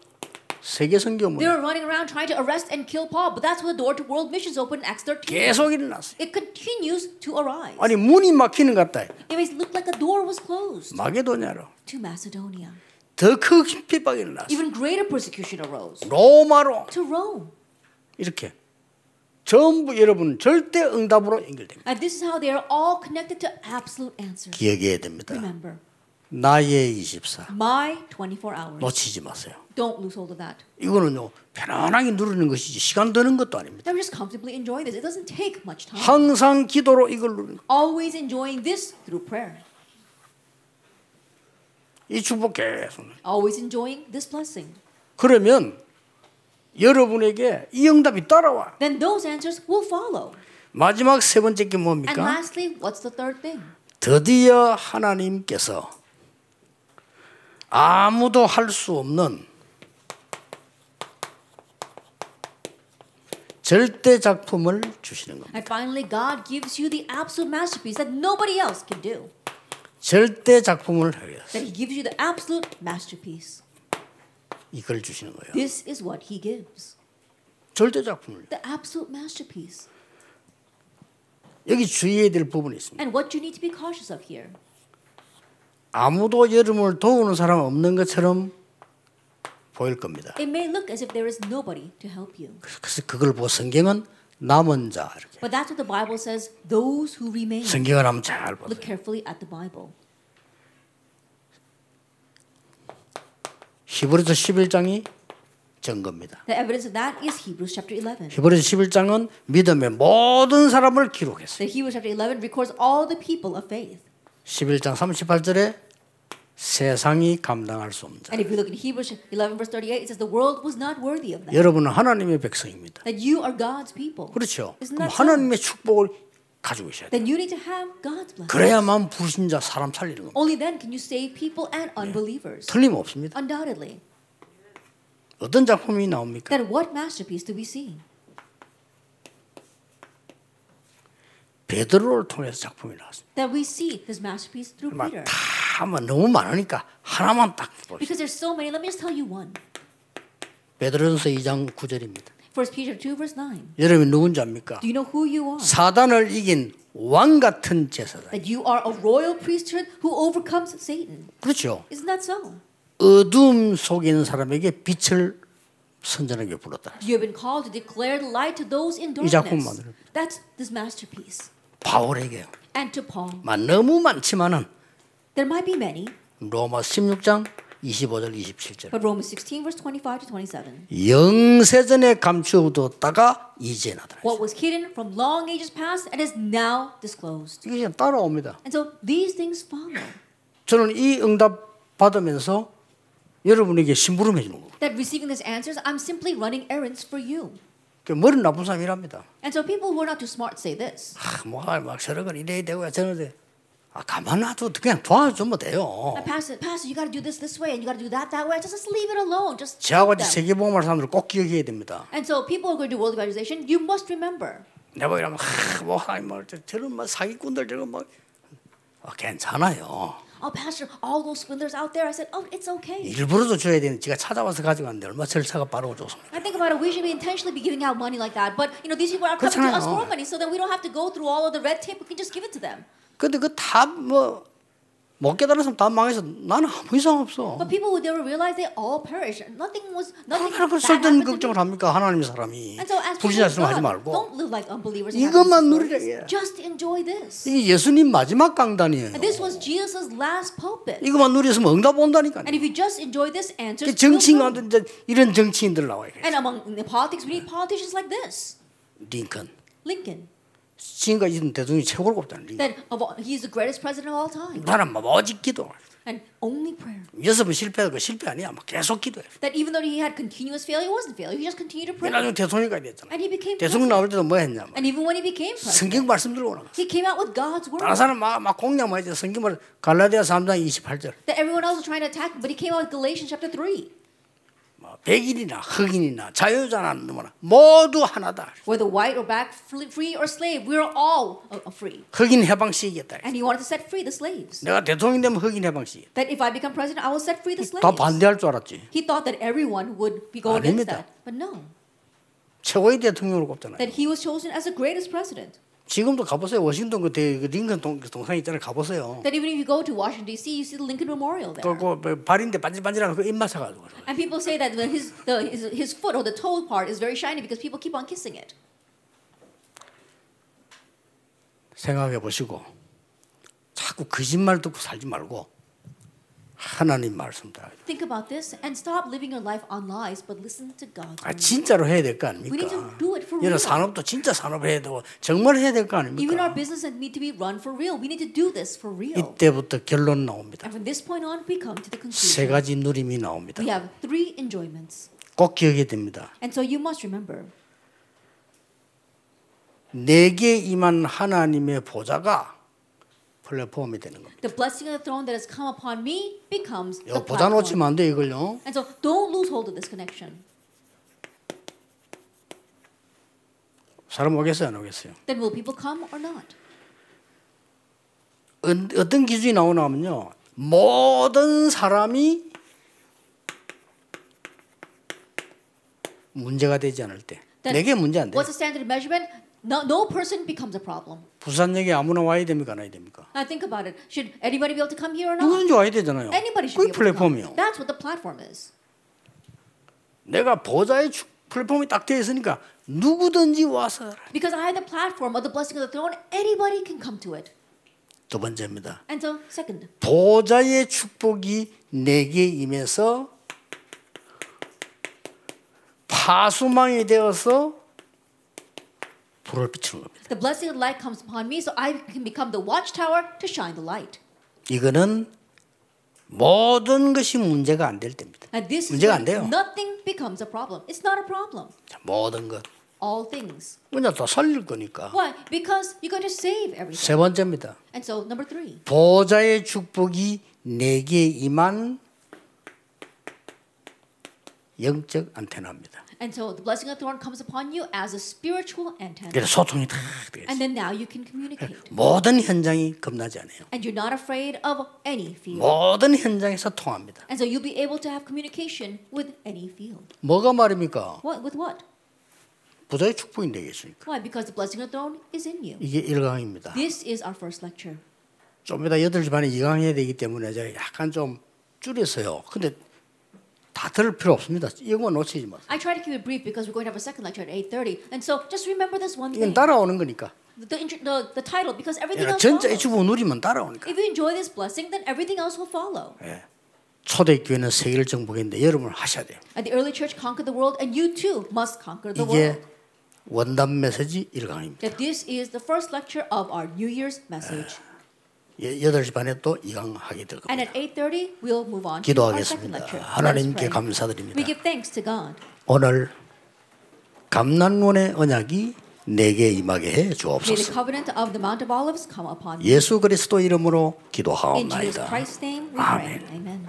S1: 세계 선교
S2: They
S1: 문
S2: were running around trying to arrest and kill Paul, but that's when the door to world missions opened in Acts 13.
S1: 계속 일어났어요.
S2: It continues to arise.
S1: 아니 문이 막히는 것 같다.
S2: It may look like the door was closed
S1: 마게도냐로
S2: to Macedonia.
S1: 더큰 핍박이 일어났어요.
S2: Even greater persecution arose
S1: 로마로
S2: to Rome.
S1: 이렇게 전부 여러분 절대 응답으로 연결됩니다.
S2: And this is how they are all connected to absolute answers.
S1: 기억해야 됩니다.
S2: Remember,
S1: 나의 24
S2: my 24 hours.
S1: 놓치지 마세요.
S2: Don't lose hold of that.
S1: 이거는요 편안하게 누르는 것이지 시간 드는 것도 아닙니다.
S2: We're just comfortably enjoying this. It doesn't take much time.
S1: 항상 기도로 이걸 누르는 거.
S2: Always enjoying this through prayer.
S1: 이 축복 계속.
S2: Always enjoying this blessing.
S1: 그러면 여러분에게 이 응답이 따라와.
S2: then those answers will follow.
S1: 마지막 세 번째 게
S2: And
S1: 뭡니까?
S2: lastly, what's the third thing?
S1: 드디어 하나님께서 아무도 할 수 없는 절대 작품을 주시는 겁니다.
S2: And finally, God gives you the absolute masterpiece that nobody else can do.
S1: 절대 작품을 위해서
S2: That He gives you the absolute masterpiece.
S1: 이걸 주시는 거예요.
S2: This is what He gives.
S1: 절대 작품을.
S2: The absolute masterpiece.
S1: 여기 주의해야 될 부분이 있습니다.
S2: And what you need to be cautious of here.
S1: 아무도 여러분을 도우는 사람 없는 것처럼 보일 겁니다.
S2: It may look as if there is nobody to help you.
S1: 그래서 그걸 보고 성경은 남은 자 이렇게.
S2: But that's what the Bible says those who remain.
S1: 성경을 한번 잘 보세요.
S2: Look carefully at the Bible.
S1: 히브리서 11장이 증거입니다.
S2: The evidence of that is Hebrews chapter 11.
S1: 히브리서 11장은 믿음의 모든 사람을 기록했어요.
S2: The Hebrews chapter 11 records all the people of faith.
S1: 11장 38절에 세상이 감당할 수 없는 자.
S2: And if you look at Hebrews 11 verse 38, it says the world was not worthy of them.
S1: 여러분은 하나님의 백성입니다.
S2: That you are God's people.
S1: 그렇죠. 그럼
S2: that?
S1: 하나님의 축복을 가지고 있어야 돼요.
S2: Then you need to have God's blessing.
S1: 그래야만 불신자 사람 살리는 겁니다.
S2: Only then can you save people and unbelievers.
S1: 틀림없습니다.
S2: Undoubtedly.
S1: 어떤 작품이 나옵니까?
S2: Then what masterpiece do we see?
S1: 베드로를 통해서 작품이 나왔습니다.
S2: That we see this masterpiece through Peter.
S1: 막다뭐 너무 많으니까 하나만 딱 보세요.
S2: Because there's so many, let me just tell you one.
S1: 베드로전서 2장 9절입니다.
S2: 1 Peter 2 verse 9.
S1: 여러분이 누군지 압니까?
S2: Do you know who you are?
S1: 사단을 이긴 왕 같은 제사장.
S2: That you are a royal priesthood who overcomes Satan.
S1: 그렇죠.
S2: Isn't that so?
S1: 어둠 속에 있는 사람에게 빛을 선전하게 불렀다.
S2: You have been called to declare the light to those in
S1: 이 작품
S2: darkness.
S1: 만들어.
S2: That's this masterpiece.
S1: 바울에게
S2: And to Paul.
S1: 막 너무 많지만은
S2: There might be many,
S1: 로마 16장 25절 27절
S2: but Romans 16 verse 25 to 27.
S1: 영세전에 감추어뒀다가 이제 나타나.
S2: What was hidden from long ages past and is now disclosed.
S1: 이게 따라옵니다.
S2: And so these things follow.
S1: 저는 이 응답 받으면서 여러분에게 심부름 해 주는 거예요.
S2: That receiving these answers, I'm simply running errands for you.
S1: 그 머리 나쁜 사람이랍니다.
S2: And so people who are not too smart say this.
S1: 아, 뭐막 저런 건 이래야 되고 저런 데. 아 가만 놔둬 그냥 도와주면 돼요.
S2: "Ah, Pastor, Pastor, you got to do this this way and you got to do that that way. Just, just leave it alone. Just
S1: 저하고
S2: them.
S1: 세계복음할 사람들 꼭 기억해야 됩니다.
S2: And so people who are going to do world evangelization, you must remember
S1: 내가 이러면 하, 뭐 하이 뭐 저- 저런 뭐 사기꾼들 저런 뭐 아, 괜찮아요.
S2: Oh, Pastor, all those swindlers out there. I said, oh, it's okay.
S1: 일부러도 줘야 되는 지가 찾아와서 가져갔는데 얼마 절차가 빠르고 좋습니다.
S2: I think about it. We should be intentionally be giving out money like that. But you know, these people are coming to us
S1: 그렇잖아요.
S2: for money, so then we don't have to go through all of the red tape. We can just give it to them.
S1: 근데 그 다 뭐 못 사람 다 망해서 나는 아무 이상 없어.
S2: But people who never realize they all perish. Nothing was nothing.
S1: 그러니까
S2: bad
S1: 쓸데없는 걱정을. 합니까 하나님의 사람이
S2: And so
S1: 불신자처럼 하지 말고
S2: don't live like unbelievers.
S1: 이것만 누리라. 예.
S2: Just enjoy this.
S1: 이게 예수님 마지막 강단이에요.
S2: And this was Jesus' last pulpit.
S1: 이것만 누렸으면 응답 온다니까.
S2: And if you just enjoy this answer,
S1: 그 정치인한테 이제 이런 정치인들 나와요.
S2: and among the politics, we need politicians like this.
S1: 링컨.
S2: Lincoln,
S1: 지금까지 있는 대통령이 최고로 곱다는 링컨.
S2: that of all, he's the greatest president of all time,
S1: 나는 뭐 오직 기도.
S2: and only prayer.
S1: 여섯 번 실패하고 실패 아니야. 막 계속 기도해.
S2: That even though he had continuous failure, he wasn't failure. He just continued to pray.
S1: 나중에 대통령까지 됐잖아.
S2: And he became
S1: 대통령. 나올 때도 뭐 했냐. 뭐.
S2: And even when he became president,
S1: 성경 말씀 들고 나가.
S2: he came out with God's word.
S1: 다른 사람 막, 막 공략 많이 해. 성경 말 갈라디아 3장 28절.
S2: That everyone else was trying to attack, but he came out with Galatians chapter 3.
S1: 뭐 백인이나 흑인이나 자유자나 누구나 모두 하나다.
S2: Whether white or black, fl- free or slave, we're all uh, uh, free.
S1: 흑인 해방시키겠다.
S2: And he wanted to set free the slaves.
S1: 내가 대통령 되면 흑인 해방시키.
S2: That if I become president, I will set free the
S1: 다
S2: slaves.
S1: 반대할 줄 알았지.
S2: He thought that everyone would be go against
S1: 아닙니다.
S2: that. But no,
S1: 최고의 대통령으로 꼽잖아요.
S2: that he was chosen as the greatest president.
S1: 지금도 가보세요. 워싱턴 그, 대, 그 링컨 동, 동상 있잖아요. 가보세요.
S2: That even if you go to Washington D.C., you see the Lincoln Memorial there.
S1: 그, 그, 그 발인데 반질반질하고 그 입맛 사가지고.
S2: And people say that the- his, the, his, his foot or the toe part is very shiny because people keep on kissing it.
S1: 생각해 보시고 자꾸 거짓말 듣고 살지 말고 하나님 말씀 따라.
S2: Think about this and stop living your life on lies, but listen to God's
S1: 아. 진짜로 해야 될거
S2: We need to
S1: 아닙니까?
S2: do
S1: 이런. 산업도 진짜 산업 해야 되고 정말 해야 될거
S2: Even our
S1: 아닙니까?
S2: business need to be run for real. We need to do this for real.
S1: 이때부터 결론 나옵니다.
S2: And from this point on, we come to the
S1: 세
S2: conclusion.
S1: 가지 누림이 나옵니다.
S2: We have three enjoyments.
S1: 꼭 기억해야 됩니다.
S2: And so you must remember
S1: 내게 임한 하나님의 보좌가 플랫폼이 되는 겁니다.
S2: the blessing of the throne that has come upon me becomes the platform.
S1: 놓치면 안 돼 이걸요.
S2: And so don't lose hold of this connection.
S1: 사람 오겠어요 안 오겠어요?
S2: Then will people come or not?
S1: 어- 어떤 기준이 나오나 하면요. 모든 사람이 문제가 되지 않을 때
S2: Then
S1: 내게 문제 안 돼.
S2: What's the standard measurement? No, no person becomes a problem.
S1: 부산역에 아무나 와야 됩니까 안 와야 됩니까?
S2: Now think about it. Should anybody be able to come here or not?
S1: 누구든지 와야 되잖아요.
S2: Anybody should
S1: 그게
S2: be able to come.
S1: 플랫폼이요.
S2: That's what the platform is.
S1: 내가 보좌의 축- 플랫폼이 딱 되어 있으니까 누구든지 와서.
S2: Because I have the platform of the blessing of the throne, anybody can come to it.
S1: 두 번째입니다.
S2: And so, second,
S1: 보좌의 축복이 내게 임해서 파수망이 되어서 불을 비추는 겁니다.
S2: the blessing of light comes upon me, so I can become the watchtower to shine the light.
S1: 이거는 모든 것이 문제가 안 될 때입니다.
S2: And this is
S1: 문제가 안 돼요.
S2: nothing becomes a problem. It's not a problem.
S1: 자, 모든 것.
S2: All things.
S1: 그냥 다 살릴 거니까.
S2: Why? Because you're going to save everything.
S1: 세 번째입니다.
S2: And so, number three,
S1: 보좌의 축복이 내게 임한 영적 안테나입니다.
S2: and so the blessing of the throne comes upon you as a spiritual antenna.
S1: 그래서 소통이 다 되겠죠.
S2: And then now you can communicate.
S1: 모든 현장이 겁나지 않아요.
S2: And you're not afraid of any field.
S1: 모든 현장에서 통합니다.
S2: And so you'll be able to have communication with any field.
S1: 뭐가 말입니까?
S2: What with what?
S1: 보좌의 축복이 있으니까.
S2: Why? Because the blessing of the throne is in you.
S1: 이게 1강입니다.
S2: This is our first lecture.
S1: 좀 이따 8시 반에 2강 해야 되기 때문에 제가 약간 좀 줄였어요. 근데 다 들을 필요 없습니다. 이건 놓치지 마세요.
S2: I try to keep it brief because we're going to have a second lecture at 8:30. And so just remember this one
S1: 이건
S2: thing.
S1: 따라오는 거니까.
S2: The, the, the title because everything else
S1: 전자
S2: follows.
S1: H부 누리면 따라오니까.
S2: If you enjoy this blessing, then everything else will follow.
S1: 예. 초대교회는 세계를 정복했는데 여러분 하셔야 돼요.
S2: And the early church conquered the world, and you too must conquer the
S1: 이게
S2: world.
S1: 원단 메시지 1강입니다.
S2: That this is the first lecture of our New Year's message.
S1: 8시 반에 또 2강 하게 될
S2: And
S1: 겁니다.
S2: at 8:30, we'll move on to our second
S1: 기도하겠습니다. 하나님께. 감사드립니다.
S2: We give thanks to God.
S1: 오늘 감난원의 언약이 내게 임하게 해
S2: May the
S1: 주옵소서.
S2: covenant of the Mount of Olives come upon you.
S1: 예수 그리스도 이름으로
S2: In Jesus
S1: 기도하옵나이다.
S2: Christ's name we
S1: 아멘.
S2: pray. Amen.